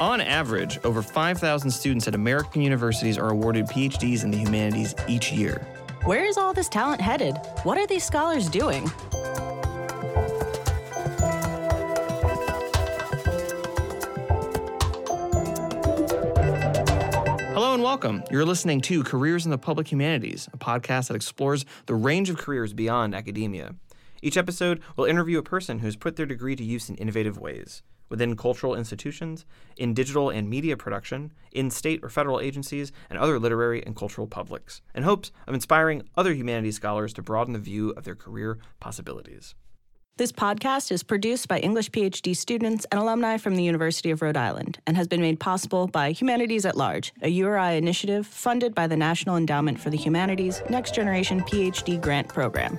On average, over 5,000 students at American universities are awarded PhDs in the humanities each year. Where is all this talent headed? What are these scholars doing? Hello and welcome. You're listening to Careers in the Public Humanities, a podcast that explores the range of careers beyond academia. Each episode will interview a person who's put their degree to use in innovative ways within cultural institutions, in digital and media production, in state or federal agencies, and other literary and cultural publics, in hopes of inspiring other humanities scholars to broaden the view of their career possibilities. This podcast is produced by English PhD students and alumni from the University of Rhode Island and has been made possible by Humanities at Large, a URI initiative funded by the National Endowment for the Humanities Next Generation PhD Grant Program.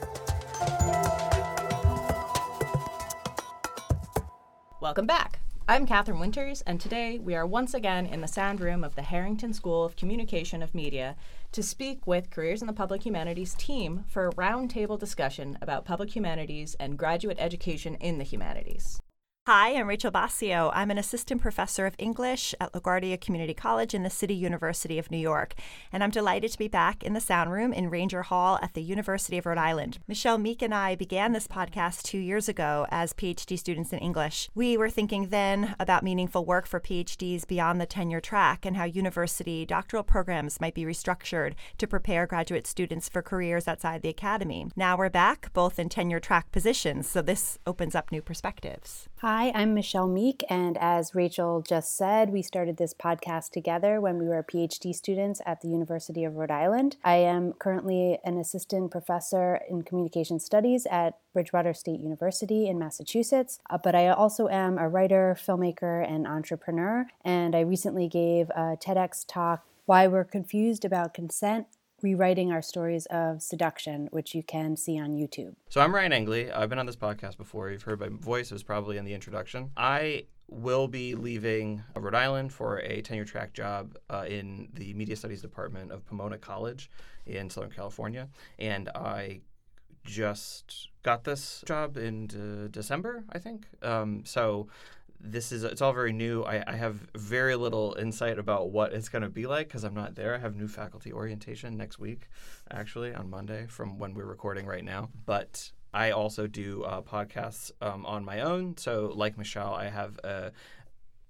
Welcome back. I'm Catherine Winters, and today we are once again in the sound room of the Harrington School of Communication of Media to speak with Careers in the Public Humanities team for a roundtable discussion about public humanities and graduate education in the humanities. Hi, I'm Rachel Boccio. I'm an assistant professor of English at LaGuardia Community College in the City University of New York, and I'm delighted to be back in the sound room in Ranger Hall at the University of Rhode Island. Michele Meek and I began this podcast two years ago as PhD students in English. We were thinking then about meaningful work for PhDs beyond the tenure track and how university doctoral programs might be restructured to prepare graduate students for careers outside the academy. Now we're back, both in tenure track positions, so this opens up new perspectives. Hi, I'm Michele Meek, and as Rachel just said, we started this podcast together when we were PhD students at the University of Rhode Island. I am currently an assistant professor in communication studies at Bridgewater State University in Massachusetts, uh, but I also am a writer, filmmaker, and entrepreneur, and I recently gave a TEDx talk why we're confused about consent rewriting our stories of seduction, which you can see on YouTube. So I'm Ryan Engley. I've been on this podcast before. You've heard my voice. It was probably in the introduction. I will be leaving Rhode Island for a tenure track job uh, in the media studies department of Pomona College in Southern California. And I just got this job in uh, December, I think. Um, so this is it's all very new. I, I have very little insight about what it's going to be like because I'm not there. I have new faculty orientation next week, actually on Monday from when we're recording right now. But I also do uh, podcasts um, on my own. So, like Michele, I have a,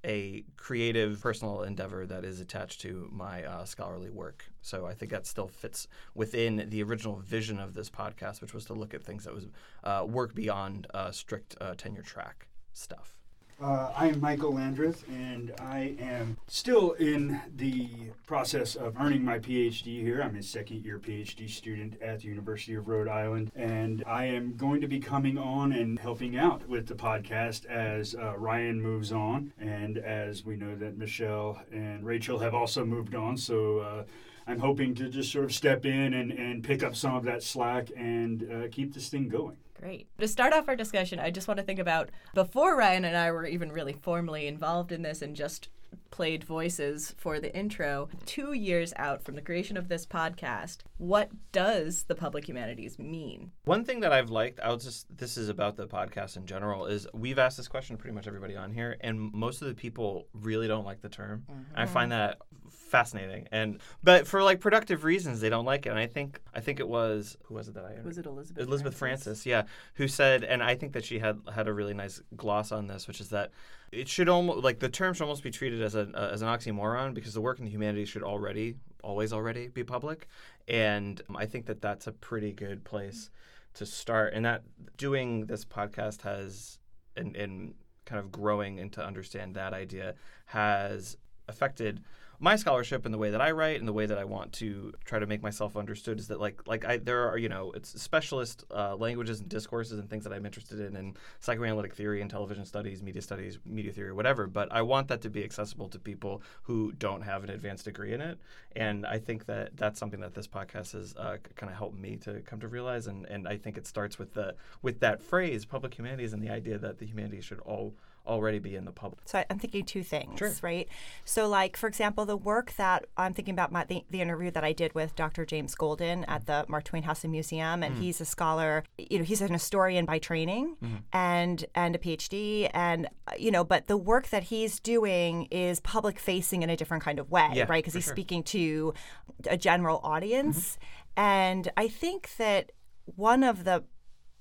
a creative personal endeavor that is attached to my uh, scholarly work. So I think that still fits within the original vision of this podcast, which was to look at things that was uh, work beyond strict uh, tenure track stuff. Uh, I'm Michael Landreth, and I am still in the process of earning my PhD here. I'm a second year PhD student at the University of Rhode Island, and I am going to be coming on and helping out with the podcast as uh, Ryan moves on, and as we know that Michele and Rachel have also moved on. So uh, I'm hoping to just sort of step in and, and pick up some of that slack and uh, keep this thing going. Great. To start off our discussion, I just want to think about before Ryan and I were even really formally involved in this and just played voices for the intro, two years out from the creation of this podcast, what does the public humanities mean? One thing that I've liked, I'll just, this is about the podcast in general, is we've asked this question to pretty much everybody on here, and most of the people really don't like the term. Mm-hmm. I find that fascinating and but for like productive reasons they don't like it and i think i think it was who was it that i was it elizabeth elizabeth francis? francis yeah who said and i think that she had had a really nice gloss on this which is that it should almost like the term should almost be treated as an uh, as an oxymoron because the work in the humanities should already always already be public, and I think that that's a pretty good place to start. And that doing this podcast has and and kind of growing and to understand that idea has affected my scholarship and the way that I write and the way that I want to try to make myself understood is that like like I there are you know it's specialist uh, languages and discourses and things that I'm interested in in psychoanalytic theory and television studies, media studies, media theory, whatever. But I want that to be accessible to people who don't have an advanced degree in it, and I think that that's something that this podcast has uh, kind of helped me to come to realize. And and I think it starts with the with that phrase, public humanities, and the idea that the humanities should all already be in the public. So I'm thinking two things, sure. right? So, like for example, the work that I'm thinking about my, the, the interview that I did with Dr. James Golden at the Mark Twain House and Museum, and mm. he's a scholar. You know, he's an historian by training mm. and and a PhD, and you know, but the work that he's doing is public facing in a different kind of way, yeah, right? Because he's sure. speaking to a general audience, mm-hmm. and I think that one of the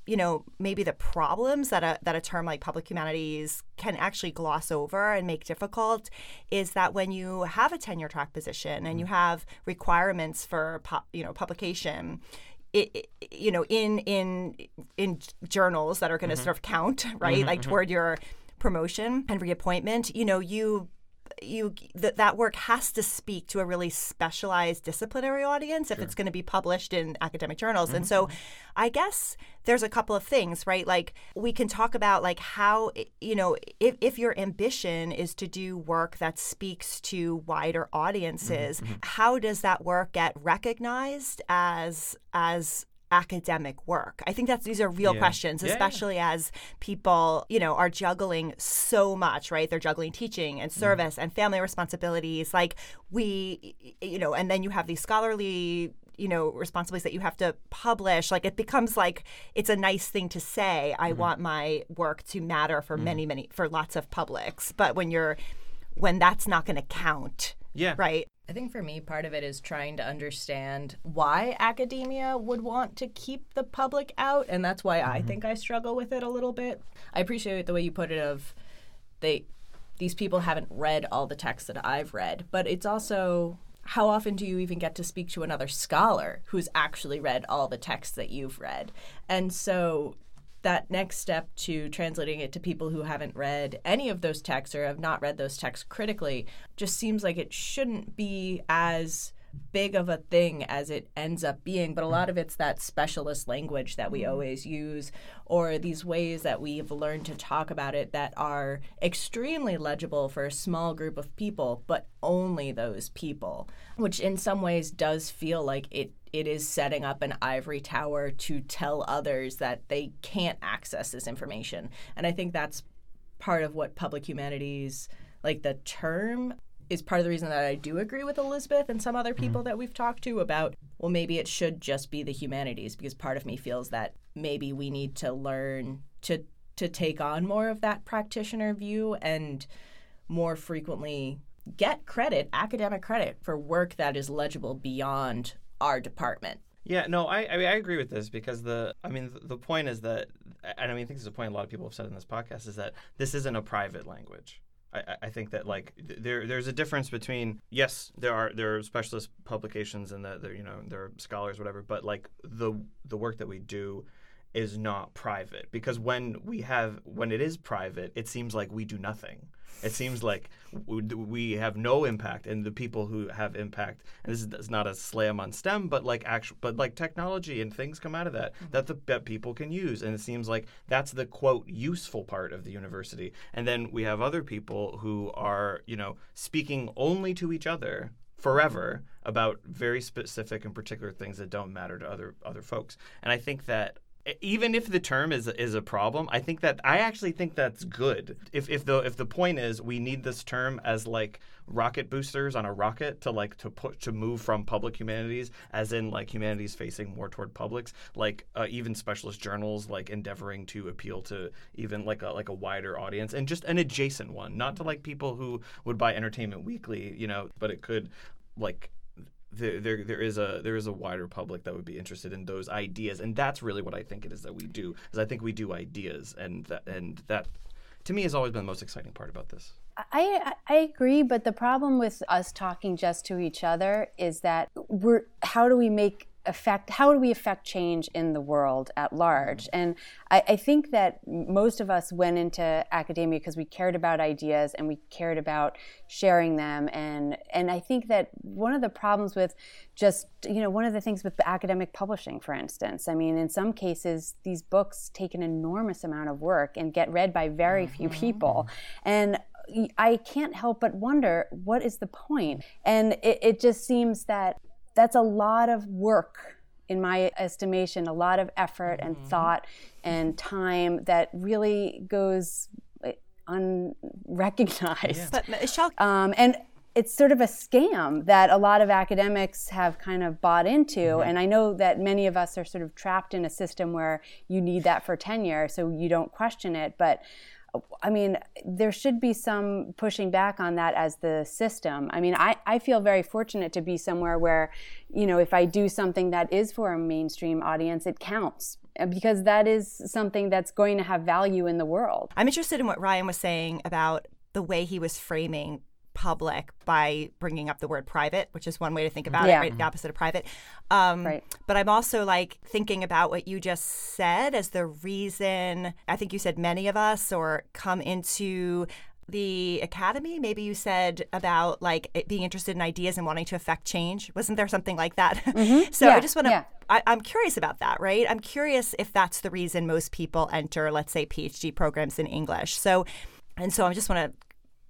you know maybe the problems that a that a term like public humanities can actually gloss over and make difficult is that when you have a tenure track position and you mm-hmm. have requirements for you know publication it, it, you know in in in journals that are going to mm-hmm. sort of count right mm-hmm, like mm-hmm. toward your promotion and reappointment you know you you that that work has to speak to a really specialized disciplinary audience if it's going to be published in academic journals. Mm-hmm. And so I guess there's a couple of things, right? Like we can talk about like how you know, if if your ambition is to do work that speaks to wider audiences, mm-hmm. how does that work get recognized as as academic work? I think that's these are real yeah. questions, especially yeah. as people, you know, are juggling so much, right? They're juggling teaching and mm-hmm. service mm. and family responsibilities. Like we, you know, and then you have these scholarly you know responsibilities that you have to publish like it becomes like it's a nice thing to say i mm-hmm. want my work to matter for mm-hmm. many many for lots of publics but when you're when that's not going to count yeah right I think for me, part of it is trying to understand why academia would want to keep the public out, and that's why mm-hmm. I think I struggle with it a little bit. I appreciate the way you put it of they these people haven't read all the texts that I've read, but it's also how often do you even get to speak to another scholar who's actually read all the texts that you've read? And so that next step to translating it to people who haven't read any of those texts or have not read those texts critically just seems like it shouldn't be as big of a thing as it ends up being, but a lot of it's that specialist language that we mm-hmm. always use, or these ways that we've learned to talk about it that are extremely legible for a small group of people, but only those people, which in some ways does feel like it it is setting up an ivory tower to tell others that they can't access this information. And I think that's part of what public humanities, like the term, is part of the reason that I do agree with Elizabeth and some other people mm-hmm. that we've talked to about, well, maybe it should just be the humanities, because part of me feels that maybe we need to learn to to take on more of that practitioner view and more frequently get credit, academic credit, for work that is legible beyond our department. Yeah, no, I I, mean, I agree with this because the I mean the, the point is that and I mean I think this is a point a lot of people have said in this podcast is that this isn't a private language. I, I think that like there there's a difference between yes there are there are specialist publications and that you know there are scholars whatever but like the the work that we do is not private because when we have when it is private it seems like we do nothing it seems like we have no impact, and the people who have impact, and this is not a slam on STEM, but like actual, but like technology and things come out of that mm-hmm. that the that people can use, and it seems like that's the quote useful part of the university. And then we have other people who are you know speaking only to each other forever about very specific and particular things that don't matter to other other folks. And I think that even if the term is is a problem, I think that I actually think that's good. If if the if the point is we need this term as like rocket boosters on a rocket to like to put to move from public humanities as in like humanities facing more toward publics like uh, even specialist journals like endeavoring to appeal to even like a like a wider audience and just an adjacent one not to like people who would buy entertainment weekly you know but it could like there, there there is a there is a wider public that would be interested in those ideas, and that's really what I think it is that we do. Is I think we do ideas, and that and that to me has always been the most exciting part about this. I I agree, but the problem with us talking just to each other is that we're how do we make affect how do we affect change in the world at large mm-hmm. and I, I, think that most of us went into academia because we cared about ideas and we cared about sharing them and and i think that one of the problems with just you know one of the things with academic publishing for instance i mean in some cases these books take an enormous amount of work and get read by very few mm-hmm. people and I can't help but wonder what is the point? And it, it just seems that that's a lot of work in my estimation, a lot of effort and mm-hmm. thought and time that really goes unrecognized. Yeah. But Michele, um, and it's sort of a scam that a lot of academics have kind of bought into. Mm-hmm. And I know that many of us are sort of trapped in a system where you need that for tenure, so you don't question it. But I mean, there should be some pushing back on that as the system. I mean, I, I feel very fortunate to be somewhere where, you know, if I do something that is for a mainstream audience, it counts uh, because that is something that's going to have value in the world. I'm interested in what Ryan was saying about the way he was framing public by bringing up the word private, which is one way to think about yeah. it, right? The opposite of private. Um, right. But I'm also like thinking about what you just said as the reason, I think you said many of us or come into the academy maybe you said about like being interested in ideas and wanting to affect change wasn't there something like that mm-hmm. so yeah, i just want to yeah. I, i'm curious about that right i'm curious if that's the reason most people enter let's say phd programs in english so and so i just want to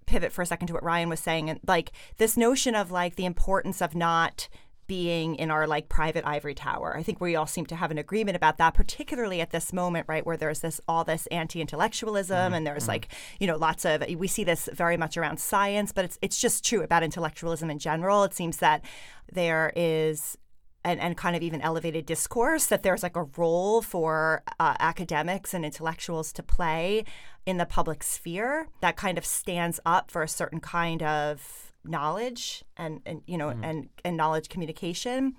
pivot for a second to what Ryan was saying and like this notion of like the importance of not being in our like private ivory tower. I think we all seem to have an agreement about that, particularly at this moment, right, where there's this all this anti-intellectualism mm-hmm. and there's mm-hmm. like, you know, lots of we see this very much around science, but it's it's just true about intellectualism in general. It seems that there is and, and kind of even elevated discourse that there's like a role for uh, academics and intellectuals to play in the public sphere that kind of stands up for a certain kind of knowledge and, and you know mm-hmm. and, and knowledge communication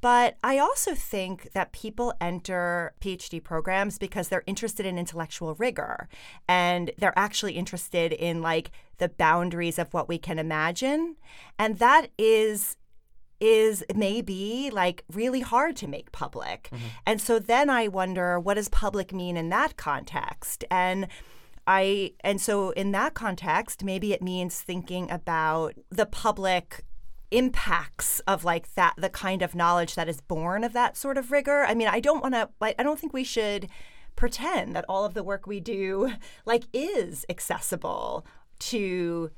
but I also think that people enter PhD programs because they're interested in intellectual rigor and they're actually interested in like the boundaries of what we can imagine. And that is is maybe like really hard to make public. Mm-hmm. And so then I wonder what does public mean in that context? And I and so in that context, maybe it means thinking about the public impacts of like that the kind of knowledge that is born of that sort of rigor. I mean, I don't want to like I don't think we should pretend that all of the work we do like is accessible to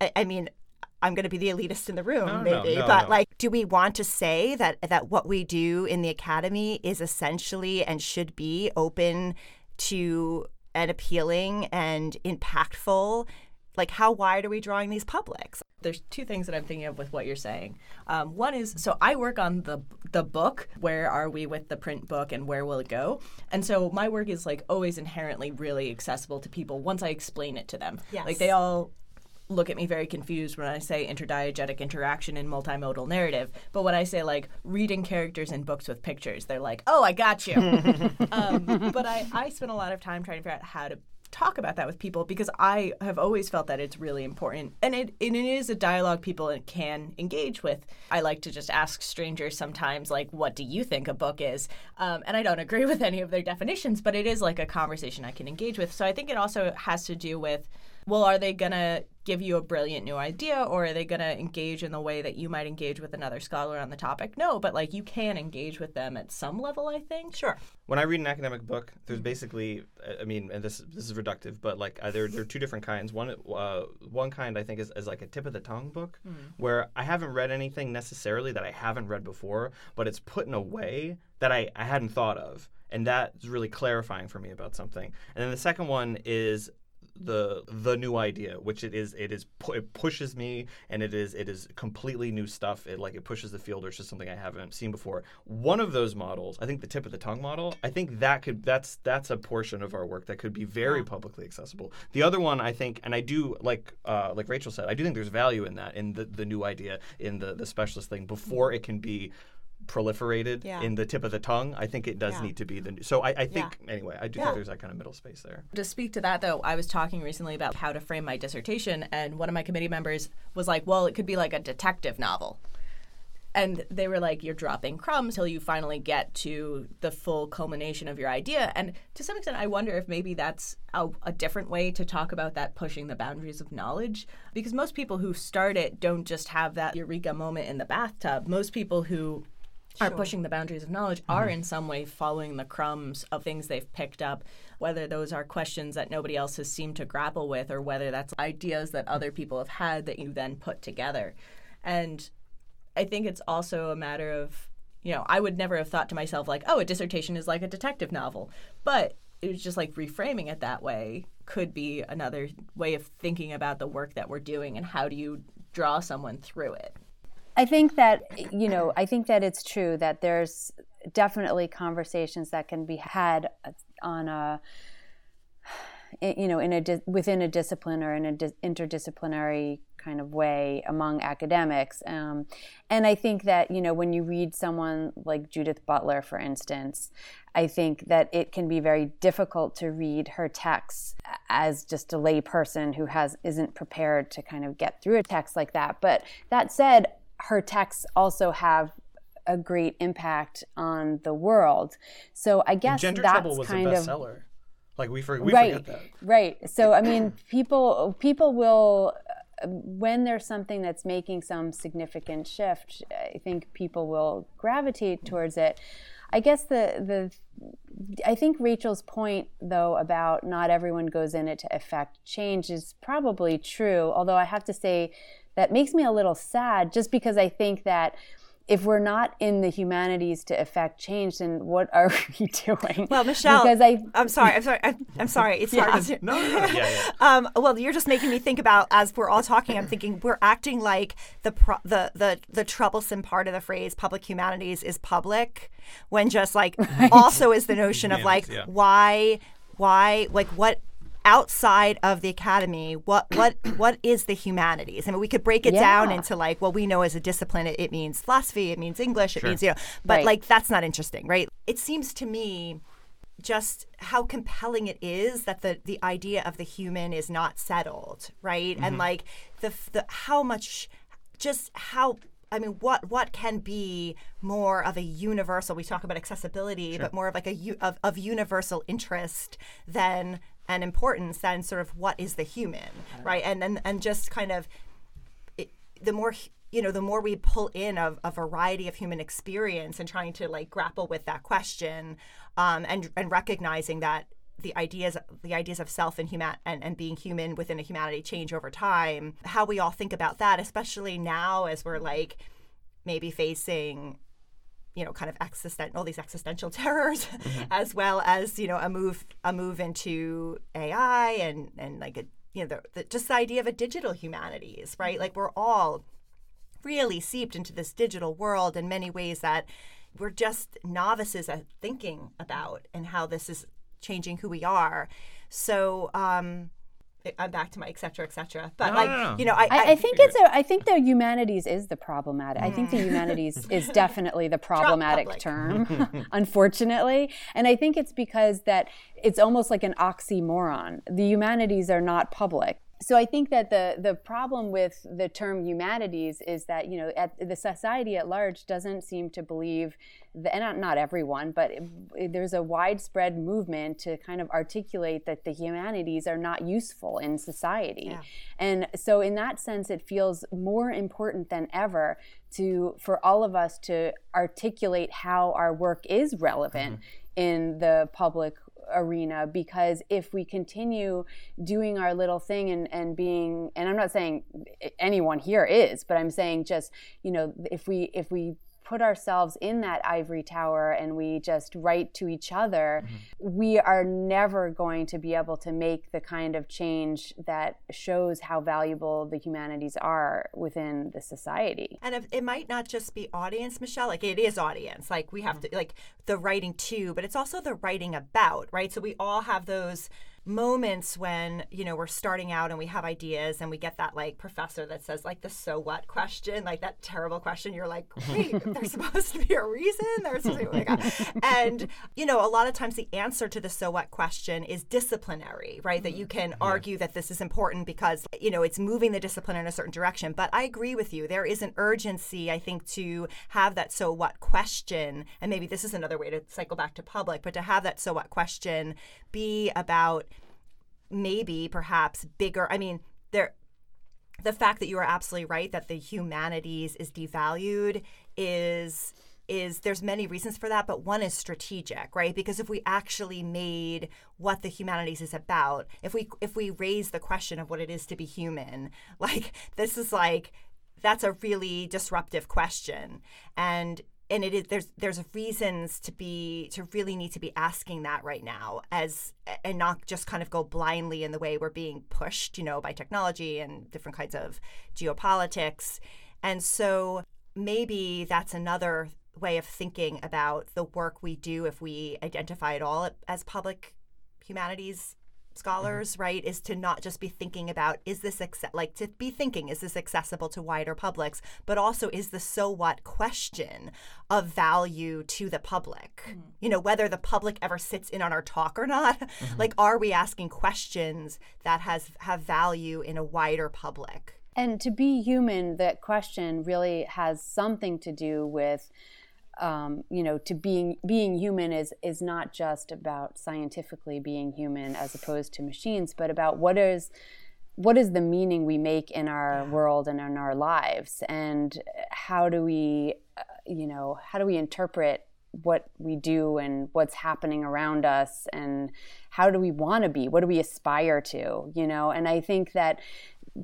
I, I mean I'm going to be the elitist in the room, no, maybe. No, no, but like, do we want to say that that what we do in the academy is essentially and should be open to and appealing and impactful? Like, how wide are we drawing these publics? There's two things that I'm thinking of with what you're saying. Um, one is so I work on the the book. Where are we with the print book, and where will it go? And so my work is like always inherently really accessible to people once I explain it to them. Yes. Like they all look at me very confused when I say interdiegetic interaction in multimodal narrative. But when I say like reading characters in books with pictures, they're like, oh, I got you. um, but I, I spent a lot of time trying to figure out how to talk about that with people because I have always felt that it's really important. And it, and it is a dialogue people can engage with. I like to just ask strangers sometimes, like, what do you think a book is? Um, and I don't agree with any of their definitions, but it is like a conversation I can engage with. So I think it also has to do with well, are they going to give you a brilliant new idea or are they going to engage in the way that you might engage with another scholar on the topic? No, but like you can engage with them at some level, I think. Sure. When I read an academic book, there's basically, I mean, and this this is reductive, but like uh, there, there are two different kinds. One uh, one kind I think is, is like a tip of the tongue book, mm. where I haven't read anything necessarily that I haven't read before, but it's put in a way that I, I hadn't thought of and that's really clarifying for me about something. And then the second one is the the new idea which it is it is it pushes me and it is it is completely new stuff. It like it pushes the field or it's just something i haven't seen before. One of those models i think the tip of the tongue model i think that could that's that's a portion of our work that could be very yeah. publicly accessible. The other one i think and i do like uh, like rachel said i do think there's value in that in the, the new idea in the the specialist thing before it can be proliferated yeah. in the tip of the tongue. I think it does yeah. need to be the. new. So I, I think yeah. anyway, I do think there's that kind of middle space there. To speak to that though, I was talking recently about how to frame my dissertation, and one of my committee members was like, "Well, it could be like a detective novel." And they were like, you're dropping crumbs till you finally get to the full culmination of your idea. And to some extent, I wonder if maybe that's a, a, different way to talk about that pushing the boundaries of knowledge. Because most people who start it don't just have that eureka moment in the bathtub. Most people who are pushing the boundaries of knowledge mm-hmm. are in some way following the crumbs of things they've picked up, whether those are questions that nobody else has seemed to grapple with, or whether that's ideas that other people have had that you then put together. And I think it's also a matter of, you know, I would never have thought to myself, like, oh, a dissertation is like a detective novel. But it was just like reframing it that way could be another way of thinking about the work that we're doing and how do you draw someone through it? I think that you know, I think that it's true that there's definitely conversations that can be had on a you know in a within a discipline or in an interdisciplinary kind of way among academics. Um, and i think that you know when you read someone like judith butler for instance i think that it can be very difficult to read her texts as just a lay person who has isn't prepared to kind of get through a text like that. But that said her texts also have a great impact on the world. So I guess Gender that's Trouble was kind a of. Like we, for, we right, forget that. Right. So I mean, people people will when there's something that's making some significant shift, I think people will gravitate towards it. I guess the the I think Rachel's point though about not everyone goes in it to affect change is probably true. Although I have to say that makes me a little sad just because I think that if we're not in the humanities to affect change, then what are we doing? Well, Michele, because I, I'm sorry, I'm sorry, I'm, I'm sorry. It's Yeah. hard to. No, no, no. Yeah, yeah. Um, well, you're just making me think about as we're all talking. I'm thinking we're acting like the pro- the the the troublesome part of the phrase "public humanities" is public, when just like also is the notion of like yeah. why why like what outside of the academy what what what is the humanities i mean we could break it down into like what we know as a discipline it, it means philosophy it means english it Sure. means you know but Right. like that's not interesting right it seems to me just how compelling it is that the the idea of the human is not settled, right? And mm-hmm. like the the how much just how I mean, what what can be more of a universal? We talk about accessibility, but more of like a of, of universal interest than and importance than sort of what is the human, right? And and and just kind of it, the more you know the more we pull in a, a variety of human experience and trying to like grapple with that question um, and and recognizing that the ideas the ideas of self and human and, and being human within a humanity change over time how we all think about that especially now as we're like maybe facing you know kind of existential all these existential terrors as well as you know a move a move into AI and and like a you know the, the, just the idea of a digital humanities right? Like we're all really seeped into this digital world in many ways that we're just novices at thinking about and how this is changing who we are. So um I'm back to my et cetera, et cetera. But No, like, no, no. you know, I, I, I think it's a. I think the humanities is the problematic. I think the mm. humanities is definitely the problematic term, unfortunately. And I think it's because that it's almost like an oxymoron. The humanities are not public. So I think that the the problem with the term humanities is that you know at the society at large doesn't seem to believe that, and not not everyone, but it, it- there's a widespread movement to kind of articulate that the humanities are not useful in society. And so in that sense it feels more important than ever to for all of us to articulate how our work is relevant mm-hmm. in the public arena because if we continue doing our little thing and, and being and i'm not saying anyone here is but i'm saying just you know if we if we put ourselves in that ivory tower and we just write to each other mm-hmm. we are never going to be able to make the kind of change that shows how valuable the humanities are within the society And if, it might not just be audience, Michele. Like it is audience. Like we have to mm-hmm. like the writing to, but it's also the writing about, right? So we all have those moments when you know we're starting out and we have ideas and we get that like professor that says like the so what question like that terrible question you're like wait there's supposed to be a reason? There's supposed my God. and you know a lot of times the answer to the so what question is disciplinary right? That you mm-hmm. can argue that this is important because you know it's moving the discipline in a certain direction. But i agree with you. There is an urgency i think to have that so what question and maybe this is another way to cycle back to public but to have that so what question be about maybe perhaps bigger i mean there the fact that you are absolutely right that the humanities is devalued is is there's many reasons for that but one is strategic right? Because if we actually made what the humanities is about if we if we raise the question of what it is to be human like this is like that's a really disruptive question. And and it is there's there's reasons to be to really need to be asking that right now as and not just kind of go blindly in the way we're being pushed you know by technology and different kinds of geopolitics. And so maybe that's another way of thinking about the work we do if we identify it all as public humanities scholars mm-hmm. right is to not just be thinking about is this like to be thinking is this accessible to wider publics but also is the so what question of value to the public mm-hmm. you know whether the public ever sits in on our talk or not mm-hmm. like are we asking questions that has have value in a wider public and to be human that question really has something to do with um, you know, to being being human is is not just about scientifically being human as opposed to machines, but about what is what is the meaning we make in our world and in our lives, and how do we, uh, you know, how do we interpret what we do and what's happening around us? And how do we want to be? What do we aspire to? You know and i think that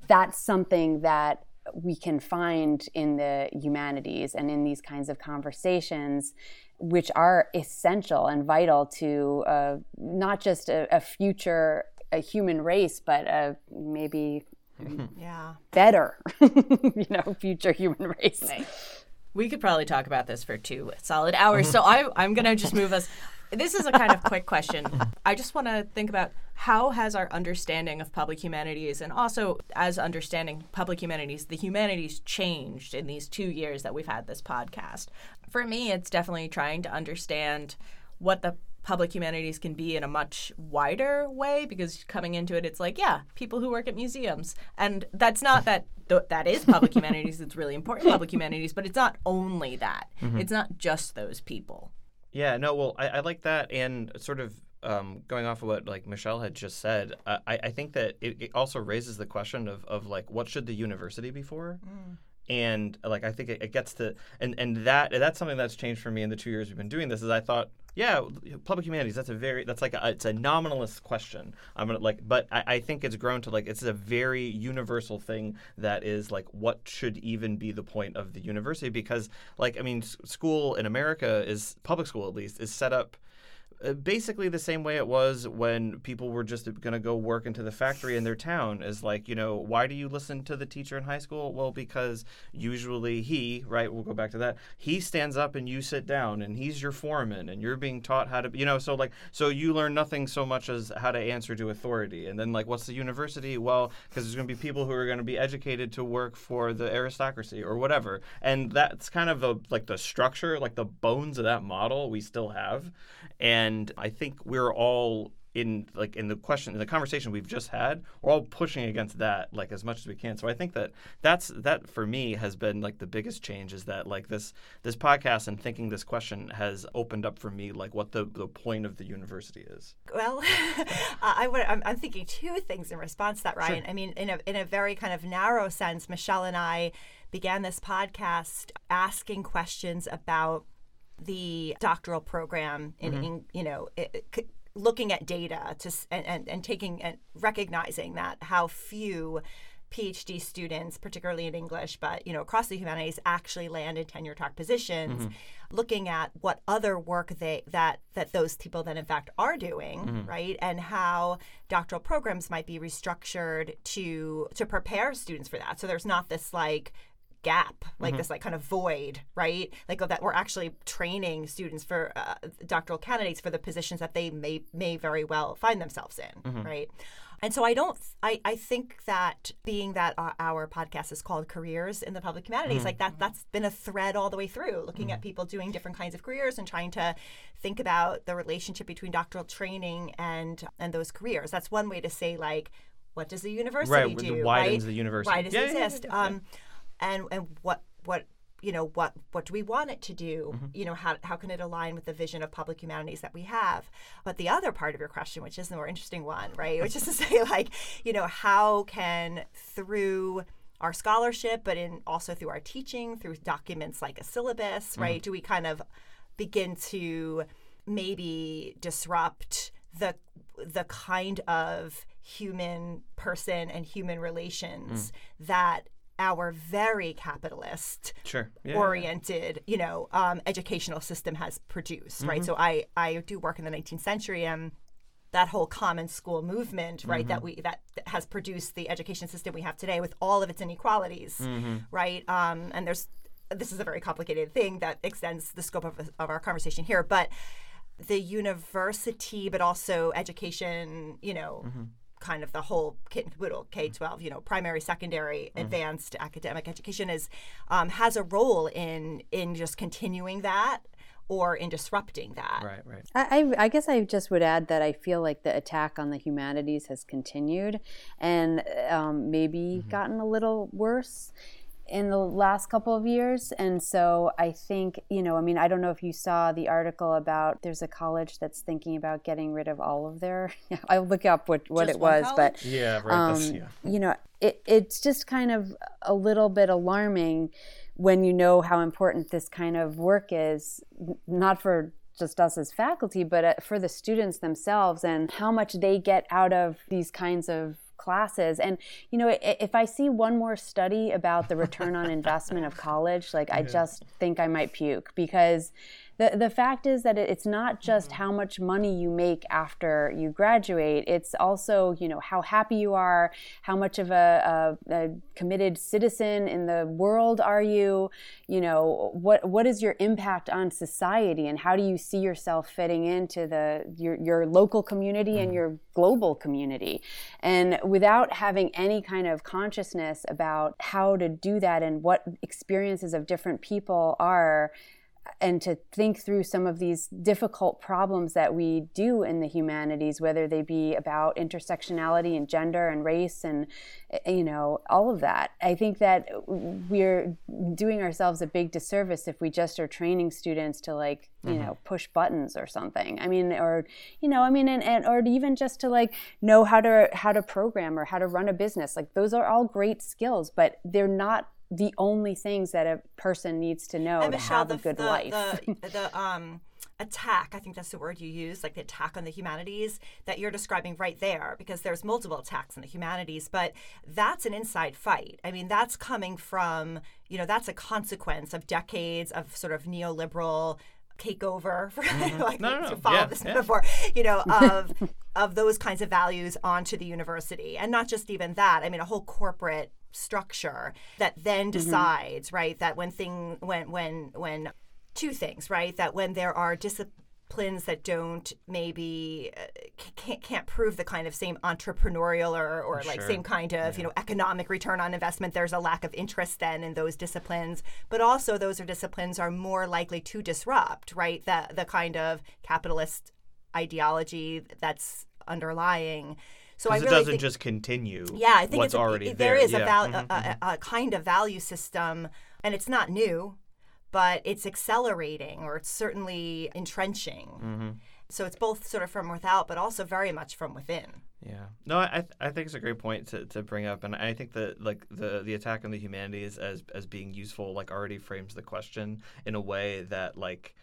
that's something that we can find in the humanities and in these kinds of conversations, which are essential and vital to uh, not just a, a, future a human race, but a maybe yeah better, you know, future human race. We could probably talk about this for two solid hours. so I, I'm going to just move us this is a kind of quick question. I just want to think about how has our understanding of public humanities and also as understanding public humanities, the humanities changed in these two years that we've had this podcast. For me, it's definitely trying to understand what the public humanities can be in a much wider way because coming into it it's like yeah people who work at museums and that's not that th- that is public humanities it's really important public humanities but it's not only that mm-hmm. it's not just those people yeah, no, well, I, I like that, and sort of um, going off of what like Michele had just said, uh, I, I think that it, it, also raises the question of, of like what should the university be for? Mm. And like I think it, it, gets to and and that that's something that's changed for me in the two years we've been doing this. Is I thought yeah, public humanities. That's a very that's like a, it's a nominalist question. I'm gonna like, but I, I think it's grown to like it's a very universal thing that is like what should even be the point of the university because like I mean school in America is public school at least is set up Uh, basically the same way it was when people were just going to go work into the factory in their town is like you know why do you listen to the teacher in high school? Well because usually he right we'll go back to that he stands up and you sit down and he's your foreman and you're being taught how to you know so like so you learn nothing so much as how to answer to authority. And then like what's the university? Well because there's going to be people who are going to be educated to work for the aristocracy or whatever. And that's kind of like the structure like the bones of that model we still have. And I think we're all in like in the question in the conversation we've just had we're all pushing against that like as much as we can. So i think that that's that for me has been like the biggest change is that like this this podcast and thinking this question has opened up for me like what the the point of the university is. Well i would I'm, I'm, thinking two things in response to that ryan. Sure. i mean in a in a very kind of narrow sense michele and i began this podcast asking questions about the doctoral program in, mm-hmm. in you know it, it, looking at data to and, and, and taking and recognizing that how few PhD students, particularly in English, but you know across the humanities, actually land in tenure track positions. Mm-hmm. Looking at what other work they that that those people then in fact are doing, mm-hmm. right, and how doctoral programs might be restructured to to prepare students for that. So there's not this like gap, like mm-hmm. this like kind of void, right? Like that we're actually training students for uh, doctoral candidates for the positions that they may may very well find themselves in, mm-hmm. right? And so I don't, I, I think that being that our podcast is called Careers in the Public Humanities, mm-hmm. like that, that's been a thread all the way through, looking mm-hmm. at people doing different kinds of careers and trying to think about the relationship between doctoral training and and those careers. That's one way to say like, what does the university right, do? Why right? does the university? Why does yeah, it exist? Yeah, yeah, um, and and what what you know what what do we want it to do mm-hmm. you know how, how can it align with the vision of public humanities that we have but the other part of your question which is the more interesting one right which is to say like you know how can through our scholarship but in also through our teaching through documents like a syllabus mm-hmm. right do we kind of begin to maybe disrupt the the kind of human person and human relations mm. that our very capitalist Sure. Yeah, yeah. oriented, you know, um, educational system has produced, right? So I I do work in the 19th century and that whole common school movement, right? That we that has produced the education system we have today with all of its inequalities, right? Um, and there's this is a very complicated thing that extends the scope of, of our conversation here, but the university, but also education, you know, kind of the whole kit and caboodle, K twelve, you know, primary, secondary, advanced academic education is um, has a role in in just continuing that or in disrupting that. Right. Right. I, I I guess I just would add that I feel like the attack on the humanities has continued and um, maybe gotten a little worse in the last couple of years. And so I think, you know, I mean, I don't know if you saw the article about there's a college that's thinking about getting rid of all of their, I'll look up what, what Just it one was, but Yeah. Right. that's, um, yeah. you know, it, it's just kind of a little bit alarming when you know how important this kind of work is, not for just us as faculty, but uh, for the students themselves and how much they get out of these kinds of classes. And, you know, if I see one more study about the return on investment of college, like I just think I might puke because the, the fact is that it's not just mm-hmm. how much money you make after you graduate. It's also you know how happy you are how much of a, a, a committed citizen in the world are you? You know what what is your impact on society and how do you see yourself fitting into the your, your local community and mm-hmm. your global community? And without having any kind of consciousness about how to do that and what experiences of different people are and to think through some of these difficult problems that we do in the humanities, whether they be about intersectionality and gender and race and, eh, you know, all of that. I think that we're doing ourselves a big disservice if we just are training students to like, you know, push buttons or something. I mean, or, you know, I mean, and, and or even just to like know how to how to program or how to run a business. Like those are all great skills, but they're not the only things that a person needs to know And to Michele, have the, a good the, life. the, the um, attack, I think that's the word you use, like the attack on the humanities that you're describing right there, because there's multiple attacks on the humanities, but that's an inside fight. I mean, that's coming from, you know, that's a consequence of decades of sort of neoliberal takeover for like Mm-hmm. No, no, to follow Yeah, this yeah. metaphor, you know, of of those kinds of values onto the university. And not just even that, I mean a whole corporate structure that then decides, right, that when thing when when when two things, right, that when there are disciplines that don't maybe uh, can't can't prove the kind of same entrepreneurial or, or like Sure. same kind of you know economic return on investment there's a lack of interest then in those disciplines. But also those are disciplines are more likely to disrupt right the the kind of capitalist ideology that's underlying so I really it doesn't think, just continue. yeah, I think what's it's already it- there. there is a, Yeah. val- Mhm, a, a, a kind of value system, and it's not new, but it's accelerating or it's certainly entrenching. mm-hmm. So it's both sort of from without, but also very much from within. Yeah. No, I th- I think it's a great point to, to bring up, and I think that like the the attack on the humanities as as being useful like already frames the question in a way that like.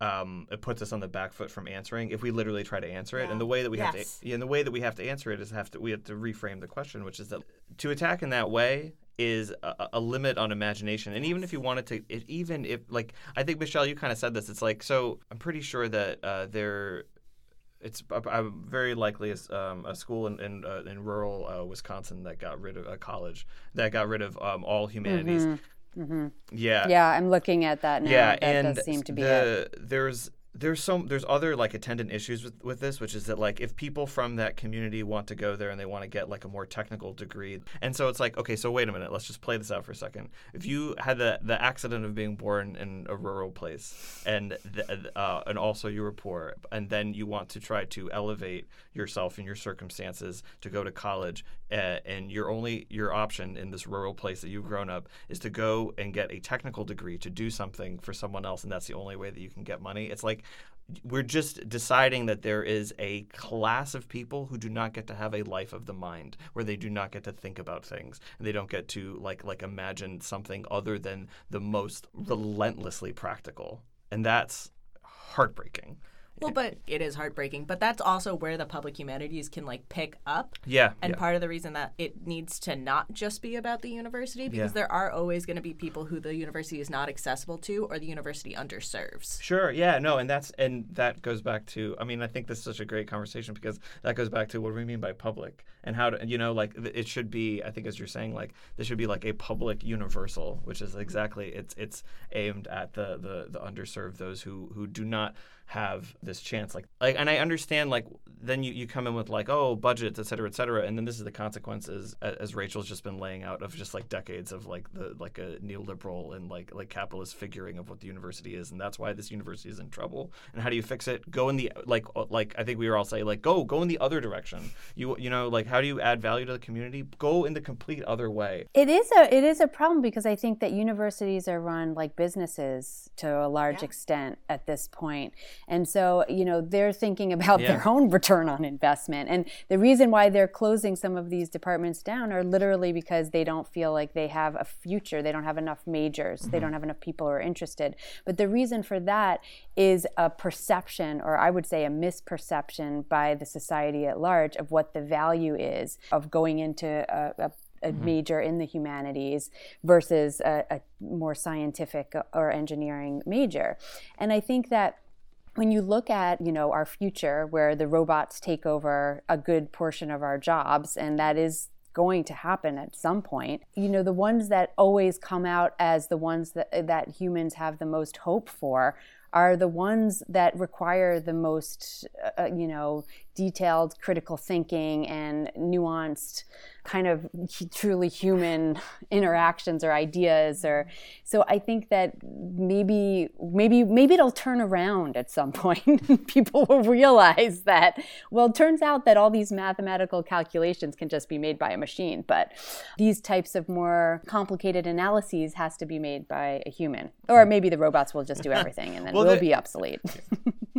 Um, it puts us on the back foot from answering if we literally try to answer it. And the way that we have to, yeah, and the way that we have to answer it is have to we have to reframe the question, which is that to attack in that way is a, a limit on imagination. And even if you wanted to, if, even if like I think Michele, you kind of said this. It's like so. I'm pretty sure that uh, there it's uh, very likely a, um, a school in in, uh, in rural uh, Wisconsin that got rid of a college that got rid of um, all humanities. Yeah, yeah, I'm looking at that now. yeah, that and does seem to be it. there's there's some there's other like attendant issues with, with this, which is that like if people from that community want to go there and they want to get like a more technical degree, and so it's like okay, so wait a minute, let's just play this out for a second. If you had the the accident of being born in a rural place, and the, uh, and also you were poor, and then you want to try to elevate yourself and your circumstances to go to college, uh, and your only your option in this rural place that you've grown up is to go and get a technical degree to do something for someone else, and that's the only way that you can get money. It's like we're just deciding that there is a class of people who do not get to have a life of the mind where they do not get to think about things and they don't get to like like imagine something other than the most relentlessly practical and that's heartbreaking Well, but it is heartbreaking. But that's also where the public humanities can like pick up. Yeah, And yeah. part of the reason that it needs to not just be about the university because Yeah. there are always going to be people who the university is not accessible to or the university underserves. Sure. Yeah. No. And that's and that goes back to. I mean, I think this is such a great conversation because that goes back to what do we mean by public and how to you know like it should be. I think as you're saying like this should be like a public universal, which is exactly it's it's aimed at the the the underserved, those who who do not have this chance like like and i understand like then you, you come in with like oh budgets et cetera et cetera and then this is the consequences as rachel's just been laying out of just like decades of like the like a neoliberal and like like capitalist figuring of what the university is and that's why this university is in trouble and how do you fix it? Go in the like like i think we were all saying like go go in the other direction. You you know like how do you add value to the community? Go in the complete other way. It is a it is a problem because I think that universities are run like businesses to a large extent at this point. And so, you know, they're thinking about their own return on investment. And the reason why they're closing some of these departments down are literally because they don't feel like they have a future. They don't have enough majors. They mm-hmm. don't have enough people who are interested. But the reason for that is a perception or I would say a misperception by the society at large of what the value is of going into a, a a mm-hmm. major in the humanities versus a, a more scientific or engineering major. And I think that when you look at you know our future where the robots take over a good portion of our jobs and that is going to happen at some point you know the ones that always come out as the ones that that humans have the most hope for are the ones that require the most uh, you know detailed critical thinking and nuanced kind of truly human interactions or ideas or so i think that maybe maybe maybe it'll turn around at some point. People will realize that well it turns out that all these mathematical calculations can just be made by a machine but these types of more complicated analyses has to be made by a human. Or maybe the robots will just do everything and then Well, we'll the- be obsolete.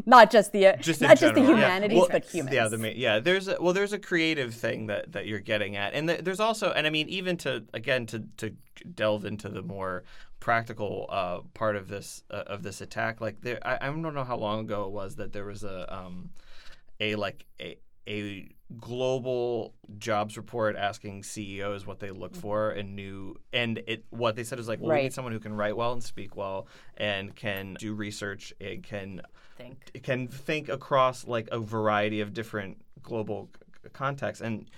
Not just the just not just the general, yeah. humanities Well, but humans Yeah, the ma- yeah. There's a, well, there's a creative thing that that you're getting at, and th- there's also, and I mean, even to again to to delve into the more practical uh, part of this uh, of this attack, like there, I, I don't know how long ago it was that there was a um, a like a a global jobs report asking CEOs what they look for and new and it what they said is like well we need someone who can write well and speak well and can do research and can Think. can think across like a variety of different global c- contexts and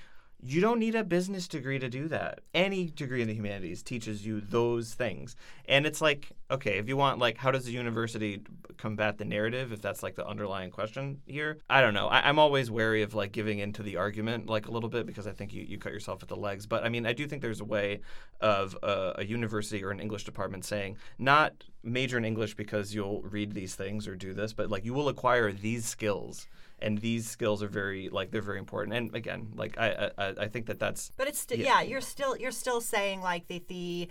you don't need a business degree to do that. Any degree in the humanities teaches you those things. And it's like okay if you want like how does the university combat the narrative if that's like the underlying question here? I don't know. I, i'm always wary of like giving into the argument like a little bit because i think you, you cut yourself at the legs. But i mean i do think there's a way of uh, a university or an english department saying not major in english because you'll read these things or do this but like you will acquire these skills and these skills are very like they're very important and again like i i, I think that that's But it's st- yeah. you're still you're still saying like the the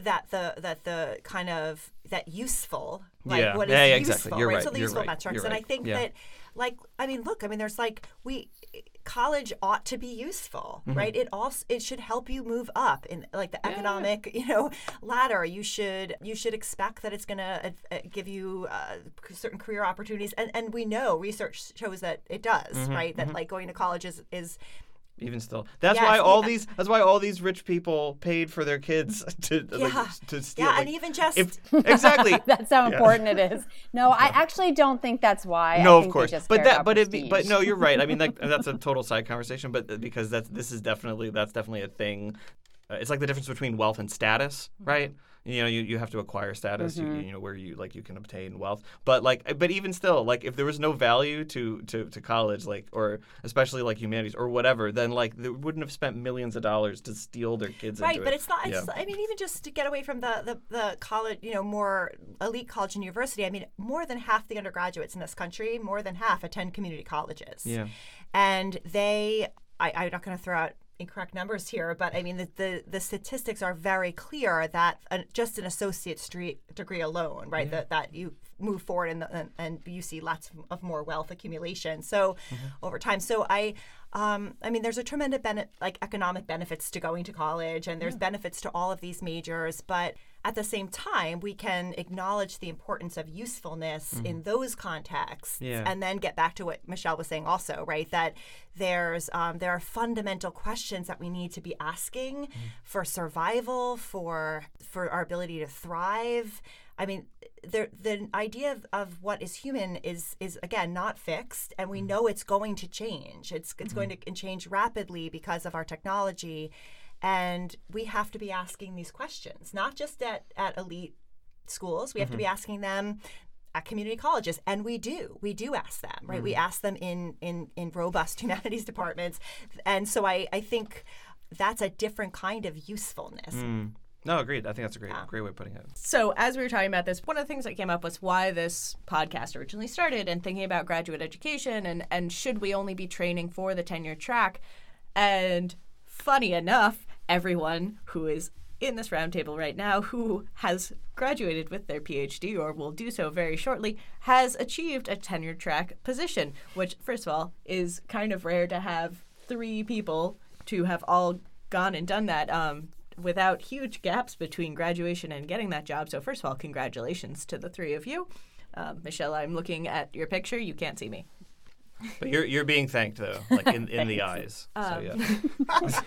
that the that the kind of that useful like Yeah. what is Yeah, yeah, useful exactly. Right? right. so the You're useful right. metrics You're and I think Yeah. that like I mean look I mean there's like we college ought to be useful Mm-hmm. right? It also it should help you move up in like the economic you know ladder. You should you should expect that it's going to uh, uh, give you uh, certain career opportunities. And and we know research shows that it does Mm-hmm. right? That like going to college is is even still that's Yes, why all yeah. these that's why all these rich people paid for their kids to Yeah. like, to steal yeah like, and even just if, exactly That's how important it is. No, I actually don't think that's why. No, think of course, just but that, about but it, but no, you're right. I mean, like, that's a total side conversation, but uh, because that's this is definitely that's definitely a thing. Uh, it's like the difference between wealth and status, right? You know, you, you have to acquire status, you, mm-hmm. you know, where you like you can obtain wealth, but like, but even still, like, if there was no value to to to college, like, or especially like humanities or whatever, then like they wouldn't have spent millions of dollars to steal their kids right but it. it's not Yeah. it's, i mean even just to get away from the, the the college you know more elite college and university i mean more than half the undergraduates in this country more than half attend community colleges Yeah. and they I, i'm not going to throw out incorrect numbers here but i mean the the, the statistics are very clear that an, just an associate's degree, degree alone right that, that you move forward and, and and you see lots of more wealth accumulation. So over time. So i um, I mean, there's a tremendous benefit, like economic benefits to going to college, and there's benefits to all of these majors. But at the same time, we can acknowledge the importance of usefulness mm-hmm. in those contexts, Yeah. and then get back to what Michele was saying, also, right? That there's um, there are fundamental questions that we need to be asking mm-hmm. for survival, for for our ability to thrive. I mean, the the idea of, of what is human is is again not fixed, and we mm-hmm. know it's going to change. It's it's going to change rapidly because of our technology, and we have to be asking these questions, not just at at elite schools. We have to be mm-hmm. asking them at community colleges and we do we do ask them right we mm-hmm. ask them in in in robust humanities departments and so i i think that's a different kind of usefulness mm. No, agreed. I think that's a great, great way of putting it. So, as we were talking about this, one of the things that came up was why this podcast originally started and thinking about graduate education and, and should we only be training for the tenure track. And funny enough, everyone who is in this roundtable right now who has graduated with their PhD or will do so very shortly has achieved a tenure track position, which, first of all, is kind of rare to have three people to have all gone and done that. Um, without huge gaps between graduation and getting that job. So, first of all, congratulations to the three of you. Um, Michele, I'm looking at your picture. You can't see me. But you're you're being thanked though, like in, in the eyes. so um, yeah.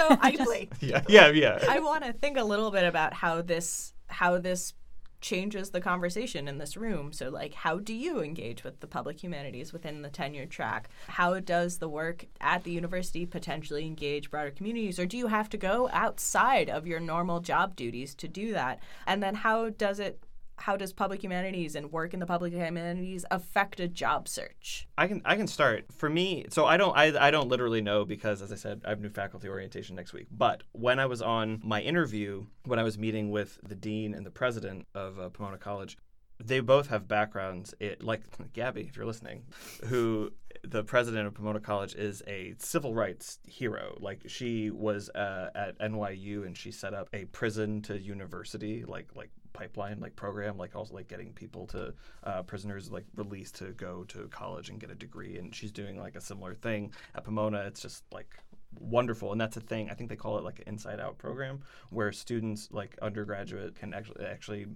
So, I just, yeah, yeah, yeah. I want to think a little bit about how this how this changes the conversation in this room. So, like, how do you engage with the public humanities within the tenure track? How does the work at the university potentially engage broader communities, or do you have to go outside of your normal job duties to do that? And then, how does it? How does public humanities and work in the public humanities affect a job search? I can I can start. For me, so I don't I, I don't literally know because as I said, I have new faculty orientation next week. But when I was on my interview, when I was meeting with the dean and the president of uh, Pomona College, they both have backgrounds it, like Gabby, if you're listening, who the president of Pomona College is a civil rights hero. Like she was uh, at NYU and she set up a prison to university like like pipeline like program like also like getting people to uh, prisoners like released to go to college and get a degree and she's doing like a similar thing at Pomona. It's just like wonderful and that's a thing. I think they call it like an inside out program where students like undergraduate can actually actually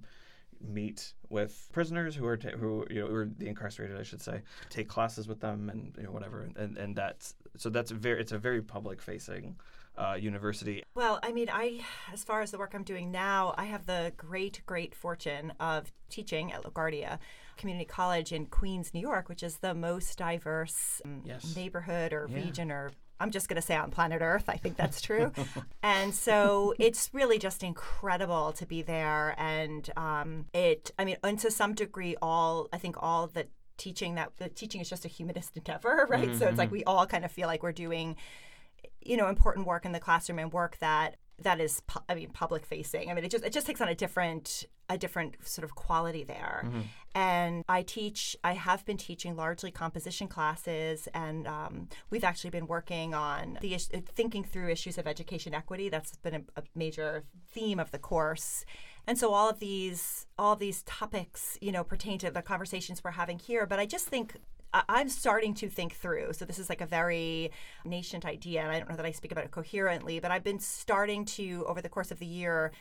meet with prisoners who are ta- who you know are the incarcerated I should say take classes with them and you know whatever and and, and that's so that's very it's a very public facing uh, university Well, I mean, I, as far as the work I'm doing now, I have the great, great fortune of teaching at LaGuardia Community College in Queens, New York, which is the most diverse um, Yes. neighborhood or Yeah. region or I'm just going to say on planet Earth. I think that's true. and so it's really just incredible to be there. And um, it, I mean, and to some degree, all, I think all the teaching that, the teaching is just a humanist endeavor, right? So it's like we all kind of feel like we're doing you know important work in the classroom and work that that is pu- i mean public facing. I mean it just it just takes on a different a different sort of quality there. And i teach i have been teaching largely composition classes and um, we've actually been working on the is- thinking through issues of education equity. That's been a, a major theme of the course. And so all of these all of these topics you know pertain to the conversations we're having here. But i just think I'm starting to think through. So this is like a very nascent idea, and I don't know that I speak about it coherently, but I've been starting to, over the course of the year,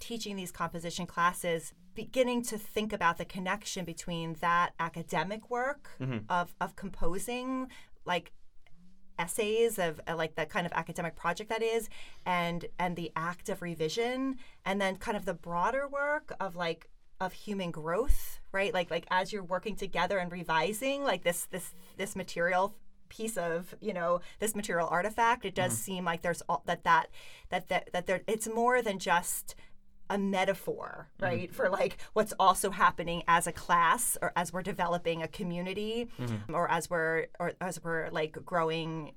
teaching these composition classes, beginning to think about the connection between that academic work of of composing, like essays of uh, like the kind of academic project that is and and the act of revision and then kind of the broader work of like of human growth right? Like like as you're working together and revising like this this this material piece of you know this material artifact it does mm. seem like there's all, that that that that that there it's more than just a metaphor, mm. right, for like what's also happening as a class or as we're developing a community mm-hmm. or as we're or as we're like growing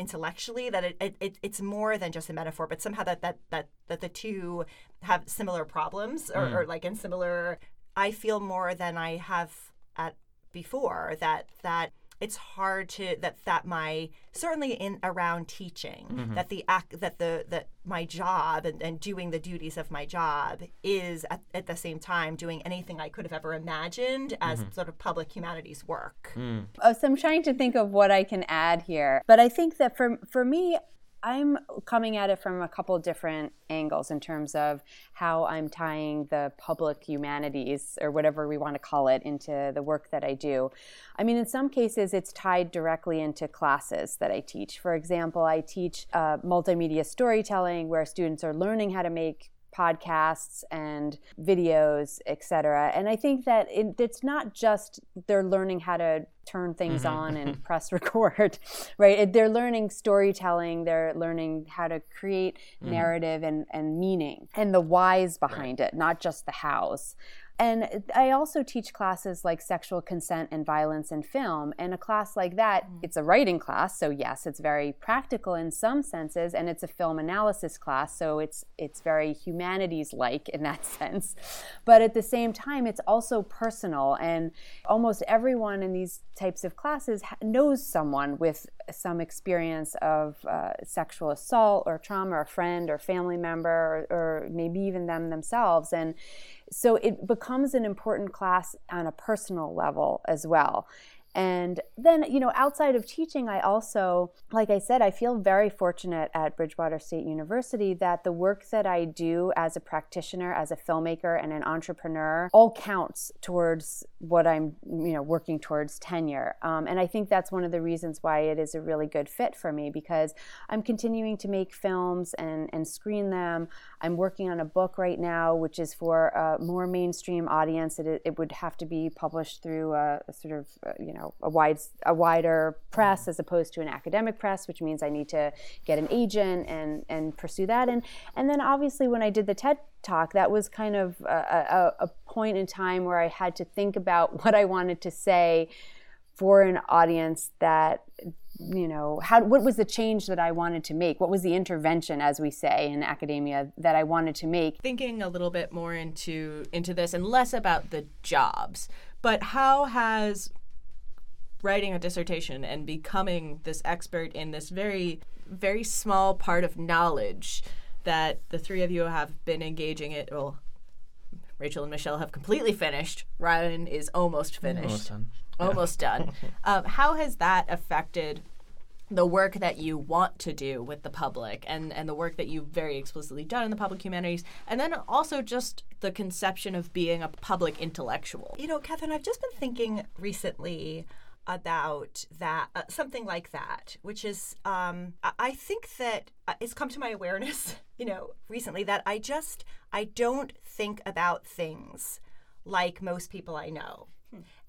intellectually that it, it, it it's more than just a metaphor but somehow that that that, that the two have similar problems or, mm. or like in similar i feel more than i have at before that that it's hard to that that my certainly in around teaching Mm-hmm. that the act that the that my job and, and doing the duties of my job is at, at the same time doing anything I could have ever imagined as Mm-hmm. sort of public humanities work. Mm. Oh, so I'm trying to think of what I can add here. But I think that for for me, I'm coming at it from a couple different angles in terms of how I'm tying the public humanities or whatever we want to call it into the work that I do. I mean, in some cases, it's tied directly into classes that I teach. For example, I teach uh, multimedia storytelling where students are learning how to make podcasts and videos, etc. And I think that it, it's not just they're learning how to turn things mm-hmm. on and press record, right? They're learning storytelling, they're learning how to create mm-hmm. narrative and, and meaning and the whys behind it, not just the hows. And I also teach classes like sexual consent and violence in film. And a class like that, mm. it's a writing class, so yes, it's very practical in some senses, and it's a film analysis class, so it's it's very humanities like in that sense. But at the same time, it's also personal, and almost everyone in these types of classes knows someone with some experience of uh, sexual assault or trauma, or a friend or family member, or, or maybe even them themselves, and so it becomes an important class on a personal level as well. And then, you know, outside of teaching, I also, like I said, I feel very fortunate at Bridgewater State University that the work that I do as a practitioner, as a filmmaker, and an entrepreneur all counts towards what I'm, you know, working towards tenure. Um, and I think that's one of the reasons why it is a really good fit for me because I'm continuing to make films and, and screen them. I'm working on a book right now, which is for a more mainstream audience. It, it would have to be published through a, a sort of, uh, you know, a wide, a wider press as opposed to an academic press, which means I need to get an agent and and pursue that. And and then obviously when I did the TED talk, that was kind of a, a, a point in time where I had to think about what I wanted to say for an audience that you know how what was the change that i wanted to make what was the intervention as we say in academia that i wanted to make thinking a little bit more into into this and less about the jobs but how has writing a dissertation and becoming this expert in this very very small part of knowledge that the three of you have been engaging it well Rachel and Michele have completely finished. Ryan is almost finished. Almost done. Almost done. Um, how has that affected the work that you want to do with the public and, and the work that you've very explicitly done in the public humanities, and then also just the conception of being a public intellectual? You know, Catherine, I've just been thinking recently about that, uh, something like that, which is, um, I- I think that uh, it's come to my awareness, you know, recently that I just, I don't think about things like most people I know.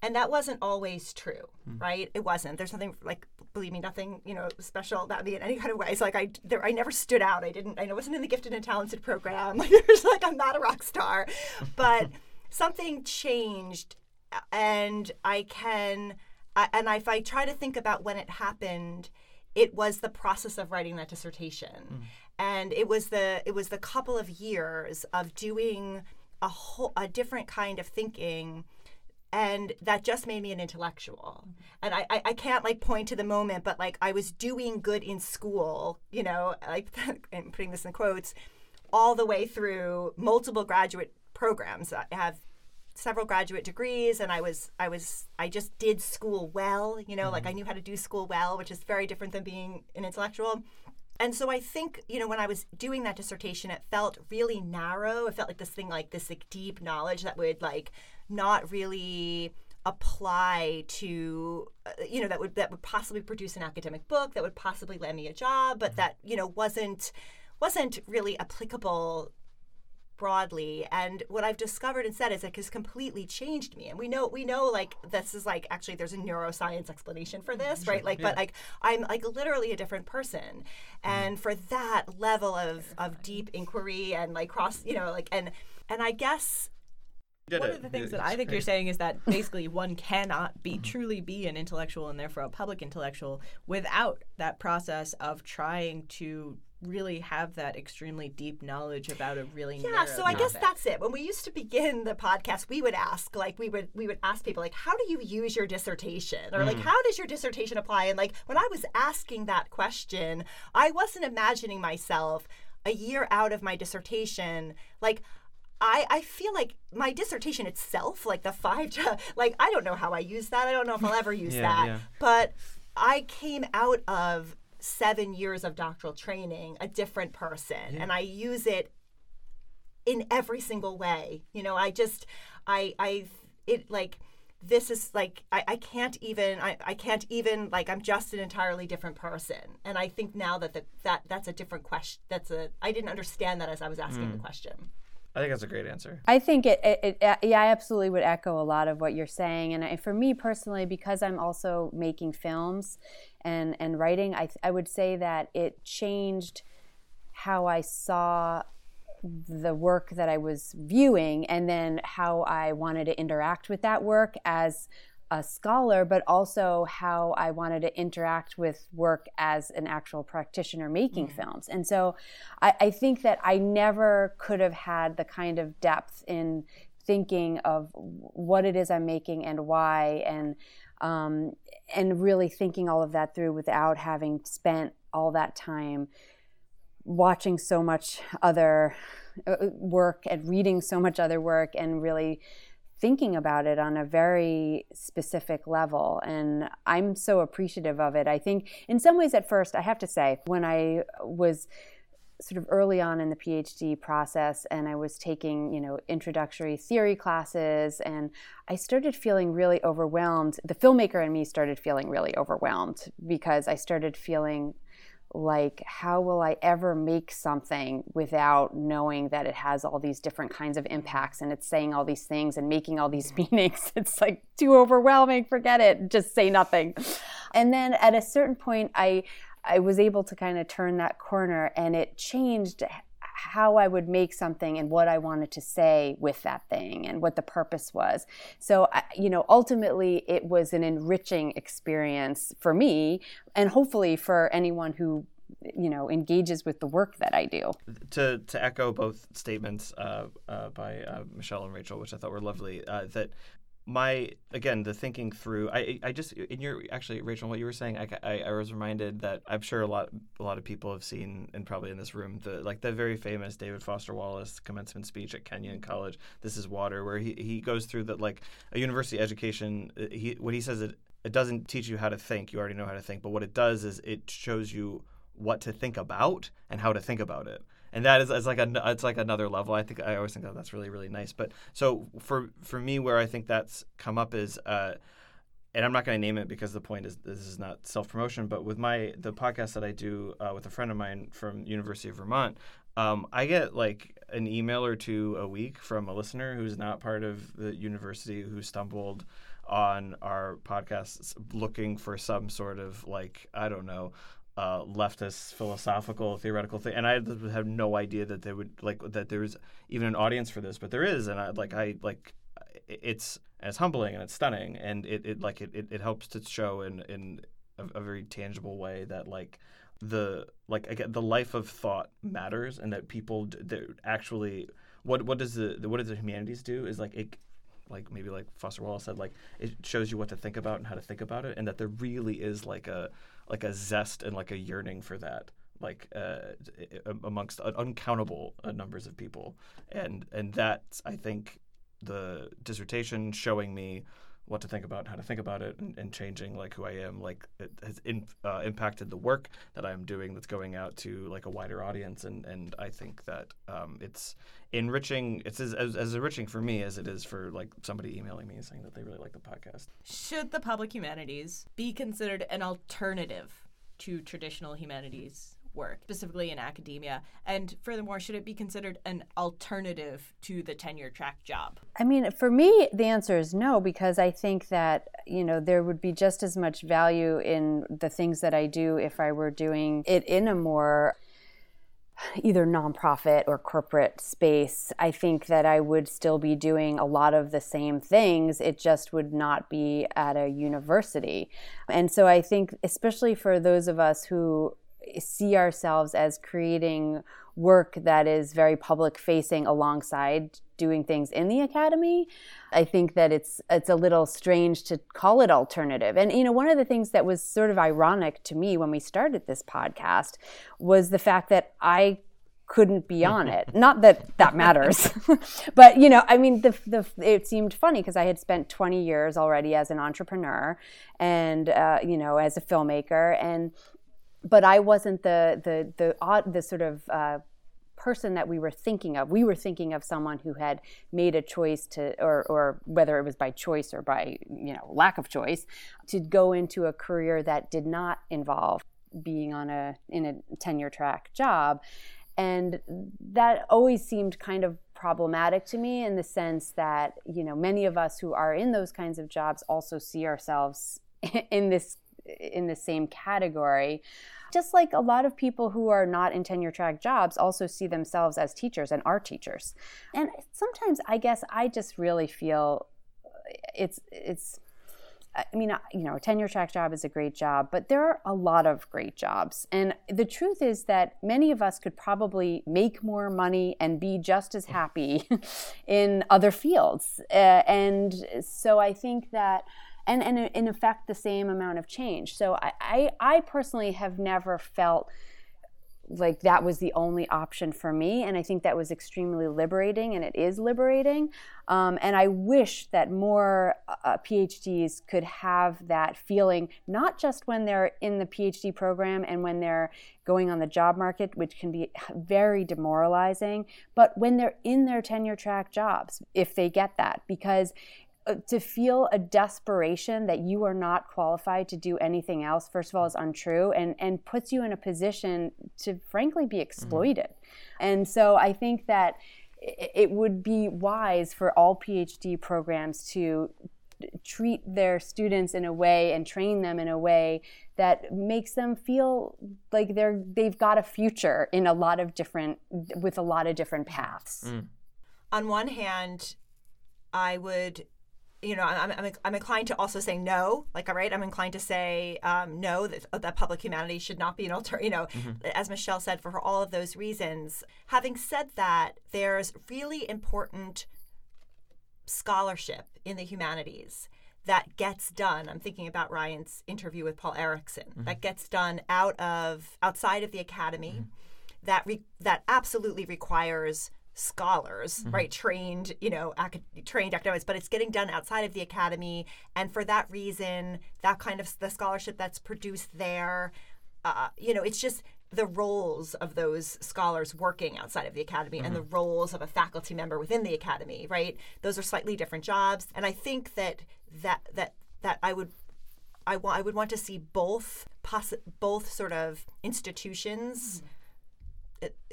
And that wasn't always true, right? It wasn't. There's nothing like, believe me, nothing, you know, special about me in any kind of way. It's like I, there, I never stood out. I didn't, I wasn't in the gifted and talented program. Like there's like, I'm not a rock star, but something changed, and I can, I, and if I try to think about when it happened, it was the process of writing that dissertation, mm. and it was the, it was the couple of years of doing a whole, a different kind of thinking and that just made me an intellectual. Mm-hmm. And I, I, I can't like point to the moment but like i was doing good in school you know like i'm putting this in quotes all the way through multiple graduate programs i have several graduate degrees and i was i was i just did school well you know like i knew how to do school well which is very different than being an intellectual. And so I think, you know, when I was doing that dissertation, it felt really narrow. It felt like this thing, like this like deep knowledge that would like not really apply to, uh, you know, that would that would possibly produce an academic book that would possibly land me a job, but that you know wasn't wasn't really applicable broadly and what i've discovered instead is it has completely changed me and we know we know like this is like actually there's a neuroscience explanation for this right? Like but like i'm like literally a different person and for that level of of deep inquiry and like cross you know like and and i guess One of the things that I think you're saying is that basically one cannot be truly be an intellectual and therefore a public intellectual without that process of trying to really have that extremely deep knowledge about a really yeah narrow so i guess that's it when we used to begin the podcast we would ask like we would we would ask people like how do you use your dissertation or like mm. how does your dissertation apply and like when i was asking that question i wasn't imagining myself a year out of my dissertation like I, I feel like my dissertation itself, like the five, like I don't know how I use that. I don't know if I'll ever use Yeah, that. yeah. But I came out of seven years of doctoral training a different person, and I use it in every single way. You know, I just, I, I, it like, this is like I, I can't even I, I can't even like I'm just an entirely different person. And I think now that the, that that's a different question that's a I didn't understand that as I was asking the mm. question I think that's a great answer. I think it, it, it, uh, yeah, I absolutely would echo a lot of what you're saying. And I, for me personally, because I'm also making films and, and writing, I, I would say that it changed how I saw the work that I was viewing and then how I wanted to interact with that work as a scholar, but also how I wanted to interact with work as an actual practitioner making films. And so I, I think that I never could have had the kind of depth in thinking of what it is I'm making and why and um, and really thinking all of that through without having spent all that time watching so much other uh, work and reading so much other work and really thinking about it on a very specific level and i'm so appreciative of it i think in some ways at first i have to say when i was sort of early on in the PhD process and I was taking, you know, introductory theory classes and I started feeling really overwhelmed. The filmmaker in me started feeling really overwhelmed because I started feeling like how will I ever make something without knowing that it has all these different kinds of impacts and it's saying all these things and making all these meanings. It's like too overwhelming, forget it, just say nothing. And then at a certain point I I was able to kind of turn that corner and it changed how I would make something and what I wanted to say with that thing and what the purpose was. So, you know, ultimately it was an enriching experience for me and hopefully for anyone who, you know, engages with the work that I do. to to echo both statements uh, uh, by uh, Michele and Rachel, which I thought were lovely. Uh, that my again the thinking through. I I just in your actually Rachel, what you were saying, I, I, I was reminded that I'm sure a lot a lot of people have seen and probably in this room the like the very famous David Foster Wallace commencement speech at Kenyon College. This is water, where he he goes through that like a university education. uh, He what he says it it doesn't teach you how to think. You already know how to think, but what it does is it shows you what to think about and how to think about it and that is it's like a it's like another level. I think i always think that that's really really nice. But so for for me where i think that's come up is uh and i'm not going to name it because the point is this is not self-promotion but with my the podcast that i do uh, with a friend of mine from university of vermont um, i get like an email or two a week from a listener who's not part of the university who stumbled on our podcasts looking for some sort of like i don't know uh, leftist philosophical theoretical thing, and I have no idea that they would like that there was even an audience for this, but there is, and I like I like it's it's humbling and it's stunning, and it, it like it, it, it helps to show in in a, a very tangible way that like the like again the life of thought matters, and that people actually what what does the what does the humanities do is like it like maybe like Foster Wallace said, like it shows you what to think about and how to think about it, and that there really is like a like a zest and like a yearning for that, like uh, amongst uncountable uh, numbers of people, and and that's I think the dissertation showing me what to think about how to think about it and, and changing like who I am. Like it has in, uh, impacted the work that I'm doing that's going out to like a wider audience and and I think that um, it's enriching it's as, as, as enriching for me as it is for like somebody emailing me saying that they really like the podcast. Should the public humanities be considered an alternative to traditional humanities work, specifically in academia? And furthermore, should it be considered an alternative to the tenure track job? I mean, for me, the answer is no, because I think that, you know, there would be just as much value in the things that I do if I were doing it in a more either nonprofit or corporate space. I think that I would still be doing a lot of the same things. It just would not be at a university. And so I think, especially for those of us who see ourselves as creating work that is very public facing alongside doing things in the academy i think that it's it's a little strange to call it alternative and you know one of the things that was sort of ironic to me when we started this podcast was the fact that i couldn't be on it. Not that that matters, but you know, I mean, the, the it seemed funny because I had spent 20 years already as an entrepreneur and uh, you know as a filmmaker, and but I wasn't the the the odd the sort of uh, person that we were thinking of. We were thinking of someone who had made a choice to, or or whether it was by choice or by you know lack of choice, to go into a career that did not involve being on a in a tenure track job and that always seemed kind of problematic to me in the sense that you know many of us who are in those kinds of jobs also see ourselves in this in the same category. Just like a lot of people who are not in tenure track jobs also see themselves as teachers and are teachers. And sometimes I guess I just really feel it's it's I mean, you know, a tenure track job is a great job, but there are a lot of great jobs. And the truth is that many of us could probably make more money and be just as happy in other fields. Uh, and so I think that and, and in effect the same amount of change. So I, I, I personally have never felt like that was the only option for me and i think that was extremely liberating and it is liberating um, and i wish that more uh, uh phds could have that feeling not just when they're in the phd program and when they're going on the job market which can be very demoralizing but when they're in their tenure track jobs if they get that because to feel a desperation that you are not qualified to do anything else first of all is untrue and and puts you in a position to frankly be exploited mm-hmm. and so i think that it would be wise for all phd programs to treat their students in a way and train them in a way that makes them feel like they're they've got a future in a lot of different with a lot of different paths mm. on one hand i would you know, I'm, I'm, I'm inclined to also say no. Like, all right, I'm inclined to say um, no that, that public humanities should not be an alter. You know, mm-hmm. as Michele said, for all of those reasons. Having said that, there's really important scholarship in the humanities that gets done. I'm thinking about Ryan's interview with Paul Erickson. Mm-hmm. That gets done out of outside of the academy. Mm-hmm. That re- that absolutely requires scholars, mm-hmm. right? Trained, you know, ac- trained academics, but it's getting done outside of the academy, and for that reason, that kind of the scholarship that's produced there, uh, you know, it's just the roles of those scholars working outside of the academy mm-hmm. and the mm-hmm. roles of a faculty member within the academy, right? Those are slightly different jobs, and I think that that that that I would. I, would want to see both poss- both sort of institutions mm-hmm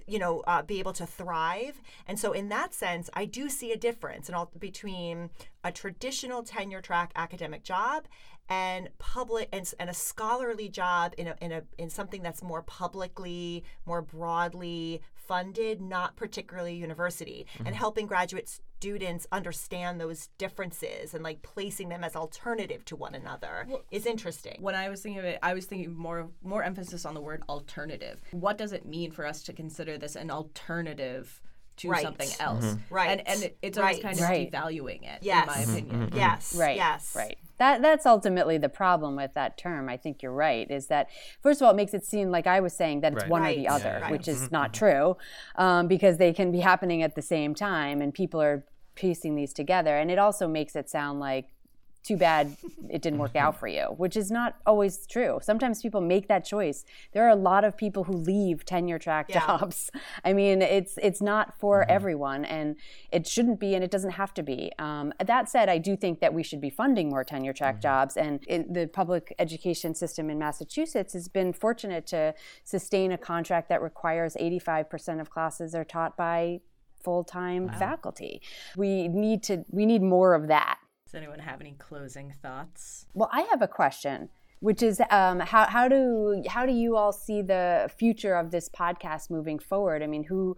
you know, uh, be able to thrive. And so, in that sense, I do see a difference in all, between a traditional tenure track academic job and public and, and a scholarly job in a, in a in something that's more publicly, more broadly funded, not particularly university, mm-hmm. and helping graduate students understand those differences and like placing them as alternative to one another well, is interesting. When I was thinking of it, I was thinking more more emphasis on the word alternative. What does it mean for us to consider this an alternative? To right. something else. Mm-hmm. Right. And and it's always right. kind of right. devaluing it, yes. in my mm-hmm. opinion. Mm-hmm. Yes. Right. Yes. Right that that's ultimately the problem with that term. I think you're right. Is that first of all, it makes it seem like I was saying that it's right. one right. or the other, yeah, which is mm-hmm. not true, um, because they can be happening at the same time, and people are piecing these together. And it also makes it sound like too bad it didn't work out for you, which is not always true. Sometimes people make that choice. There are a lot of people who leave tenure track yeah. jobs. I mean, it's it's not for mm-hmm. everyone, and it shouldn't be, and it doesn't have to be. Um, that said, I do think that we should be funding more tenure track mm-hmm. jobs, and it, the public education system in Massachusetts has been fortunate to sustain a contract that requires 85% of classes are taught by full-time wow. faculty. We need to we need more of that. Does anyone have any closing thoughts? Well, I have a question, which is um, how, how do how do you all see the future of this podcast moving forward? I mean, who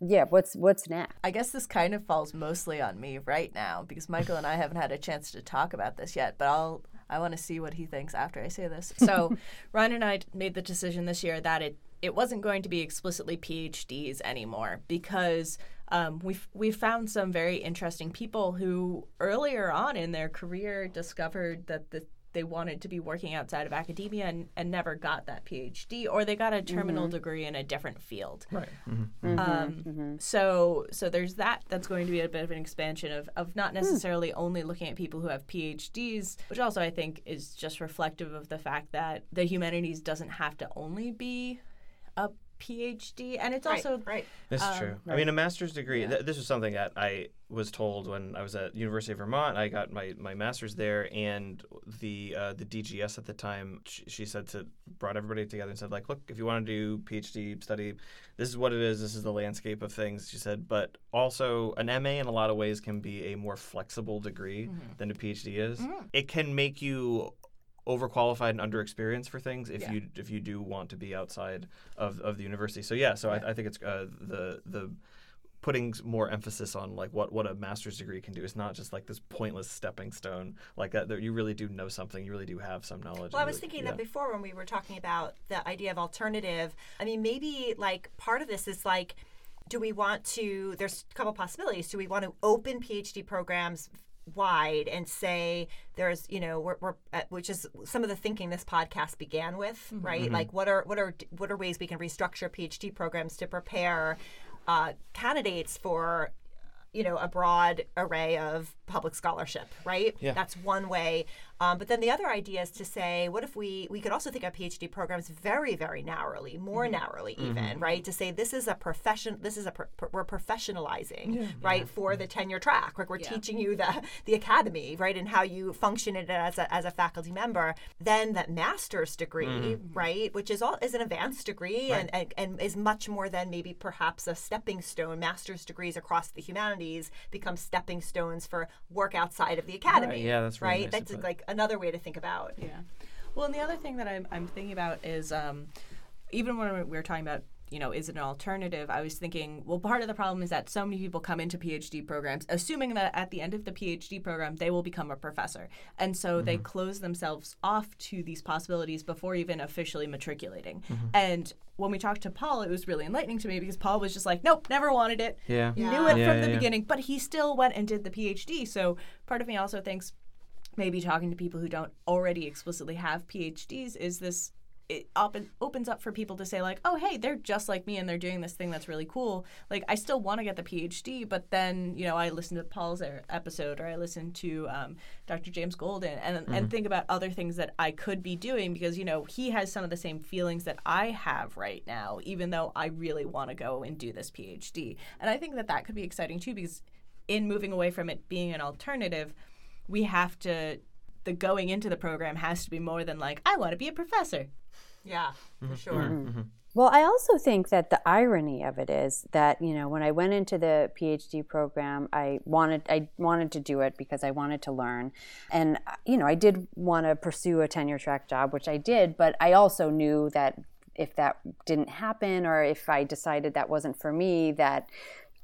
yeah, what's what's next? I guess this kind of falls mostly on me right now because Michael and I haven't had a chance to talk about this yet, but I'll I want to see what he thinks after I say this. So, Ryan and I made the decision this year that it it wasn't going to be explicitly PhDs anymore because um, we've we found some very interesting people who earlier on in their career discovered that the they wanted to be working outside of academia and, and never got that PhD, or they got a terminal mm-hmm. degree in a different field. Right. Mm-hmm. Mm-hmm. Um, So so there's that. That's going to be a bit of an expansion of of not hmm. necessarily only looking at people who have PhDs, which also I think is just reflective of the fact that the humanities doesn't have to only be a PhD, and it's also right. This is um, true. I mean, a master's degree. Th- this was something that I was told when I was at University of Vermont. I got my, my master's there, and the uh, the DGS at the time, she, she said to brought everybody together and said like, look, if you want to do PhD study, this is what it is. This is the landscape of things. She said, but also an MA in a lot of ways can be a more flexible degree mm-hmm. than a PhD is. Mm-hmm. It can make you overqualified and underexperienced for things if Yeah. you if you do want to be outside of, of the university. So yeah, so I, I think it's uh, the the putting more emphasis on like what, what a master's degree can do. It's not just like this pointless stepping stone like that. that You really do know something. You really do have some knowledge. Well, I was really- thinking yeah. that before when we were talking about the idea of alternative. I mean, maybe like part of this is like, do we want to? There's a couple possibilities. Do we want to open PhD programs wide and say there's you know we're, we're uh, which is some of the thinking this podcast began with right? Like what are what are what are ways we can restructure phd programs to prepare uh, candidates for you know a broad array of public scholarship right? Yeah. that's one way um, but then the other idea is to say what if we we could also think of phd programs very very narrowly more mm-hmm. narrowly mm-hmm. even right? To say this is a profession this is a pro- pro- we're professionalizing right for the mm-hmm. tenure track. Like we're teaching you the the academy right and how you function in it as a, as a faculty member. Then that master's degree right which is all is an advanced degree and, and and is much more than maybe perhaps a stepping stone. Master's degrees across the humanities become stepping stones for work outside of the academy yeah, that's really right? nice that's put. like another way to think about Yeah. Well, and the other thing that I'm, I'm thinking about is um, even when we were talking about, you know, is it an alternative? I was thinking, well, part of the problem is that so many people come into PhD programs assuming that at the end of the PhD program they will become a professor, and so they close themselves off to these possibilities before even officially matriculating. And when we talked to Paul, it was really enlightening to me because Paul was just like, nope, never wanted it yeah. knew it Yeah, from yeah, the yeah. beginning, but he still went and did the PhD. So part of me also thinks maybe talking to people who don't already explicitly have PhDs is this it open, opens up for people to say like, oh hey, they're just like me and they're doing this thing that's really cool. Like I still want to get the PhD, but then you know I listen to Paul's episode or I listen to um, Dr. James Golden and and think about other things that I could be doing because you know he has some of the same feelings that I have right now, even though I really want to go and do this PhD. And I think that that could be exciting too because in moving away from it being an alternative, we have to the going into the program has to be more than like I want to be a professor. yeah for mm-hmm. sure. Mm-hmm. Mm-hmm. Well, I also think that the irony of it is that you know when I went into the PhD program, I wanted I wanted to do it because I wanted to learn, and you know I did want to pursue a tenure track job, which I did, but I also knew that if that didn't happen or if I decided that wasn't for me, that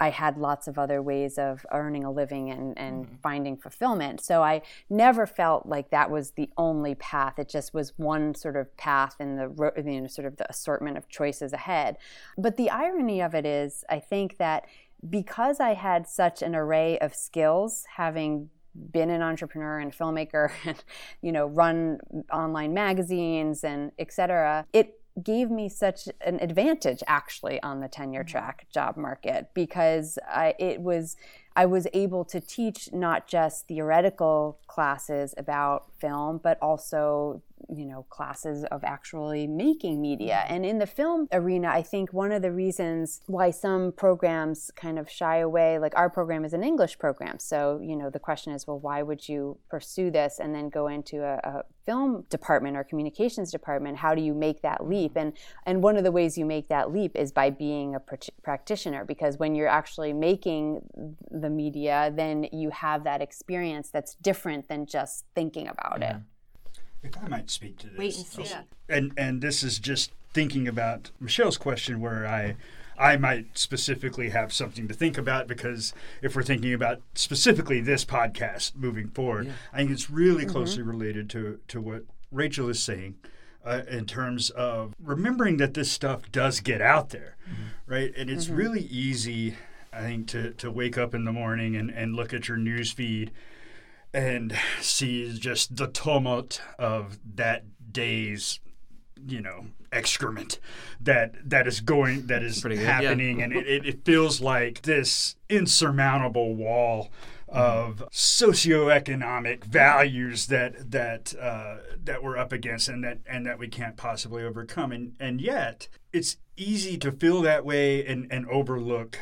I had lots of other ways of earning a living and, and mm-hmm. finding fulfillment. So I never felt like that was the only path. It just was one sort of path in the you know sort of the assortment of choices ahead. But the irony of it is, I think that because I had such an array of skills, having been an entrepreneur and filmmaker and you know run online magazines and et cetera it gave me such an advantage actually on the tenure mm-hmm. track job market because I, it was I was able to teach not just theoretical classes about film but also you know classes of actually making media. Mm-hmm. And in the film arena i think one of the reasons why some programs kind of shy away like our program is an english program. So you know the question is well why would you pursue this and then go into a, a film department or communications department? How do you make that leap? Mm-hmm. And and one of the ways you make that leap is by being a pr- practitioner because when you're actually making the media then you have that experience that's different than just thinking about it mm-hmm. If I might speak to this. wait and see and and this is just thinking about Michele's question where I I might specifically have something to think about because if we're thinking about specifically this podcast moving forward, yeah. I think it's really mm-hmm. closely related to to what Rachel is saying. Uh, in terms of remembering that this stuff does get out there, mm-hmm. right? And it's mm-hmm. really easy, I think, to, to wake up in the morning and, and look at your news feed and see just the tumult of that day's you know excrement that that is going that is happening yeah. and it, it feels like this insurmountable wall of socioeconomic values that that uh, that we're up against and that and that we can't possibly overcome and and yet it's easy to feel that way and and overlook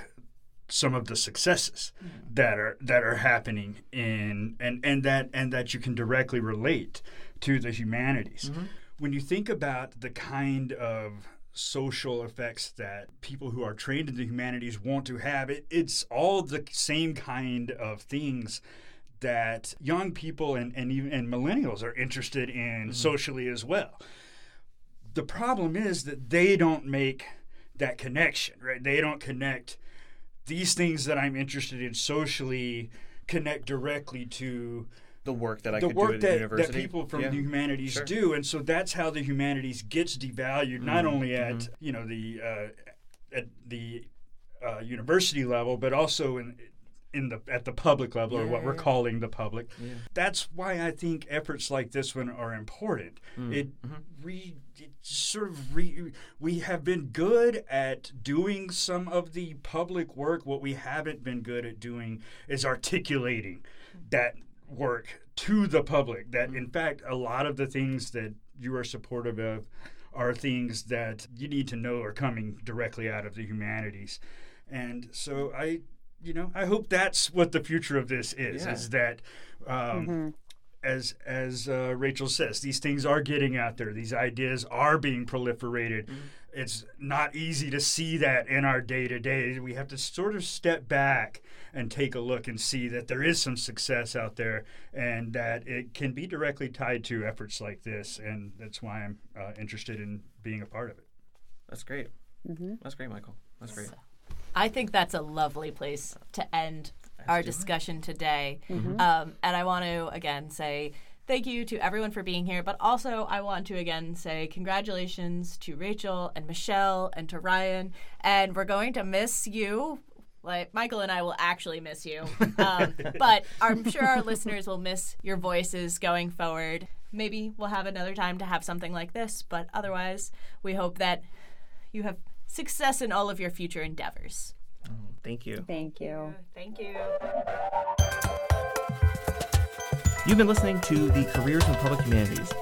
some of the successes mm-hmm. that are that are happening in and and that and that you can directly relate to the humanities. Mm-hmm when you think about the kind of social effects that people who are trained in the humanities want to have, it, it's all the same kind of things that young people and, and even and millennials are interested in mm-hmm. socially as well. The problem is that they don't make that connection, right? They don't connect these things that I'm interested in socially connect directly to the work that I the could work do at that, the university. that people from yeah. the humanities sure. do, and so that's how the humanities gets devalued, mm-hmm. not only at mm-hmm. you know the uh, at the uh, university level, but also in in the at the public level, yeah. or what we're calling the public. Yeah. That's why I think efforts like this one are important. Mm-hmm. It mm-hmm. re it sort of re, we have been good at doing some of the public work. What we haven't been good at doing is articulating that work to the public. That in fact, a lot of the things that you are supportive of are things that you need to know are coming directly out of the humanities. And so I, you know, I hope that's what the future of this is. Yeah. Is that. Um, mm-hmm as as uh, Rachel says, these things are getting out there. These ideas are being proliferated. Mm-hmm. It's not easy to see that in our day to day. We have to sort of step back and take a look and see that there is some success out there and that it can be directly tied to efforts like this. And that's why I'm uh, interested in being a part of it. That's great. Mm-hmm. That's great, Michael. That's great. I think that's a lovely place to end our discussion today. Mm-hmm. Um, and I want to again say thank you to everyone for being here, but also I want to again say congratulations to Rachel and Michele and to Ryan. And we're going to miss you like Michael and I will actually miss you, um, but I'm sure our listeners will miss your voices going forward. Maybe we'll have another time to have something like this, but otherwise, we hope that you have success in all of your future endeavors. Oh, thank you. Thank you. Thank you. You've been listening to the Careers in Public Humanities.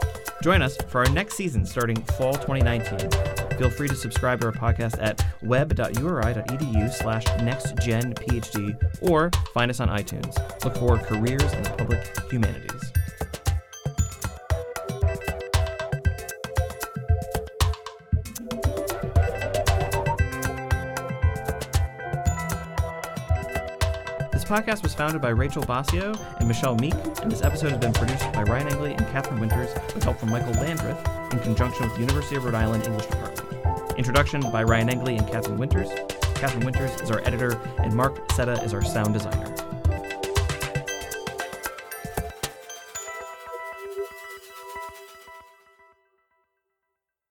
Join us for our next season starting fall 2019. Feel free to subscribe to our podcast at web.uri.edu slash nextgenphd or find us on iTunes. Look for Careers in Public Humanities. This podcast was founded by Rachel Boccio and Michele Meek, and this episode has been produced by Ryan Engley and Catherine Winters with help from Michael Landreth in conjunction with the University of Rhode Island English Department. Introduction by Ryan Engley and Catherine Winters. Catherine Winters is our editor, and Mark Setta is our sound designer.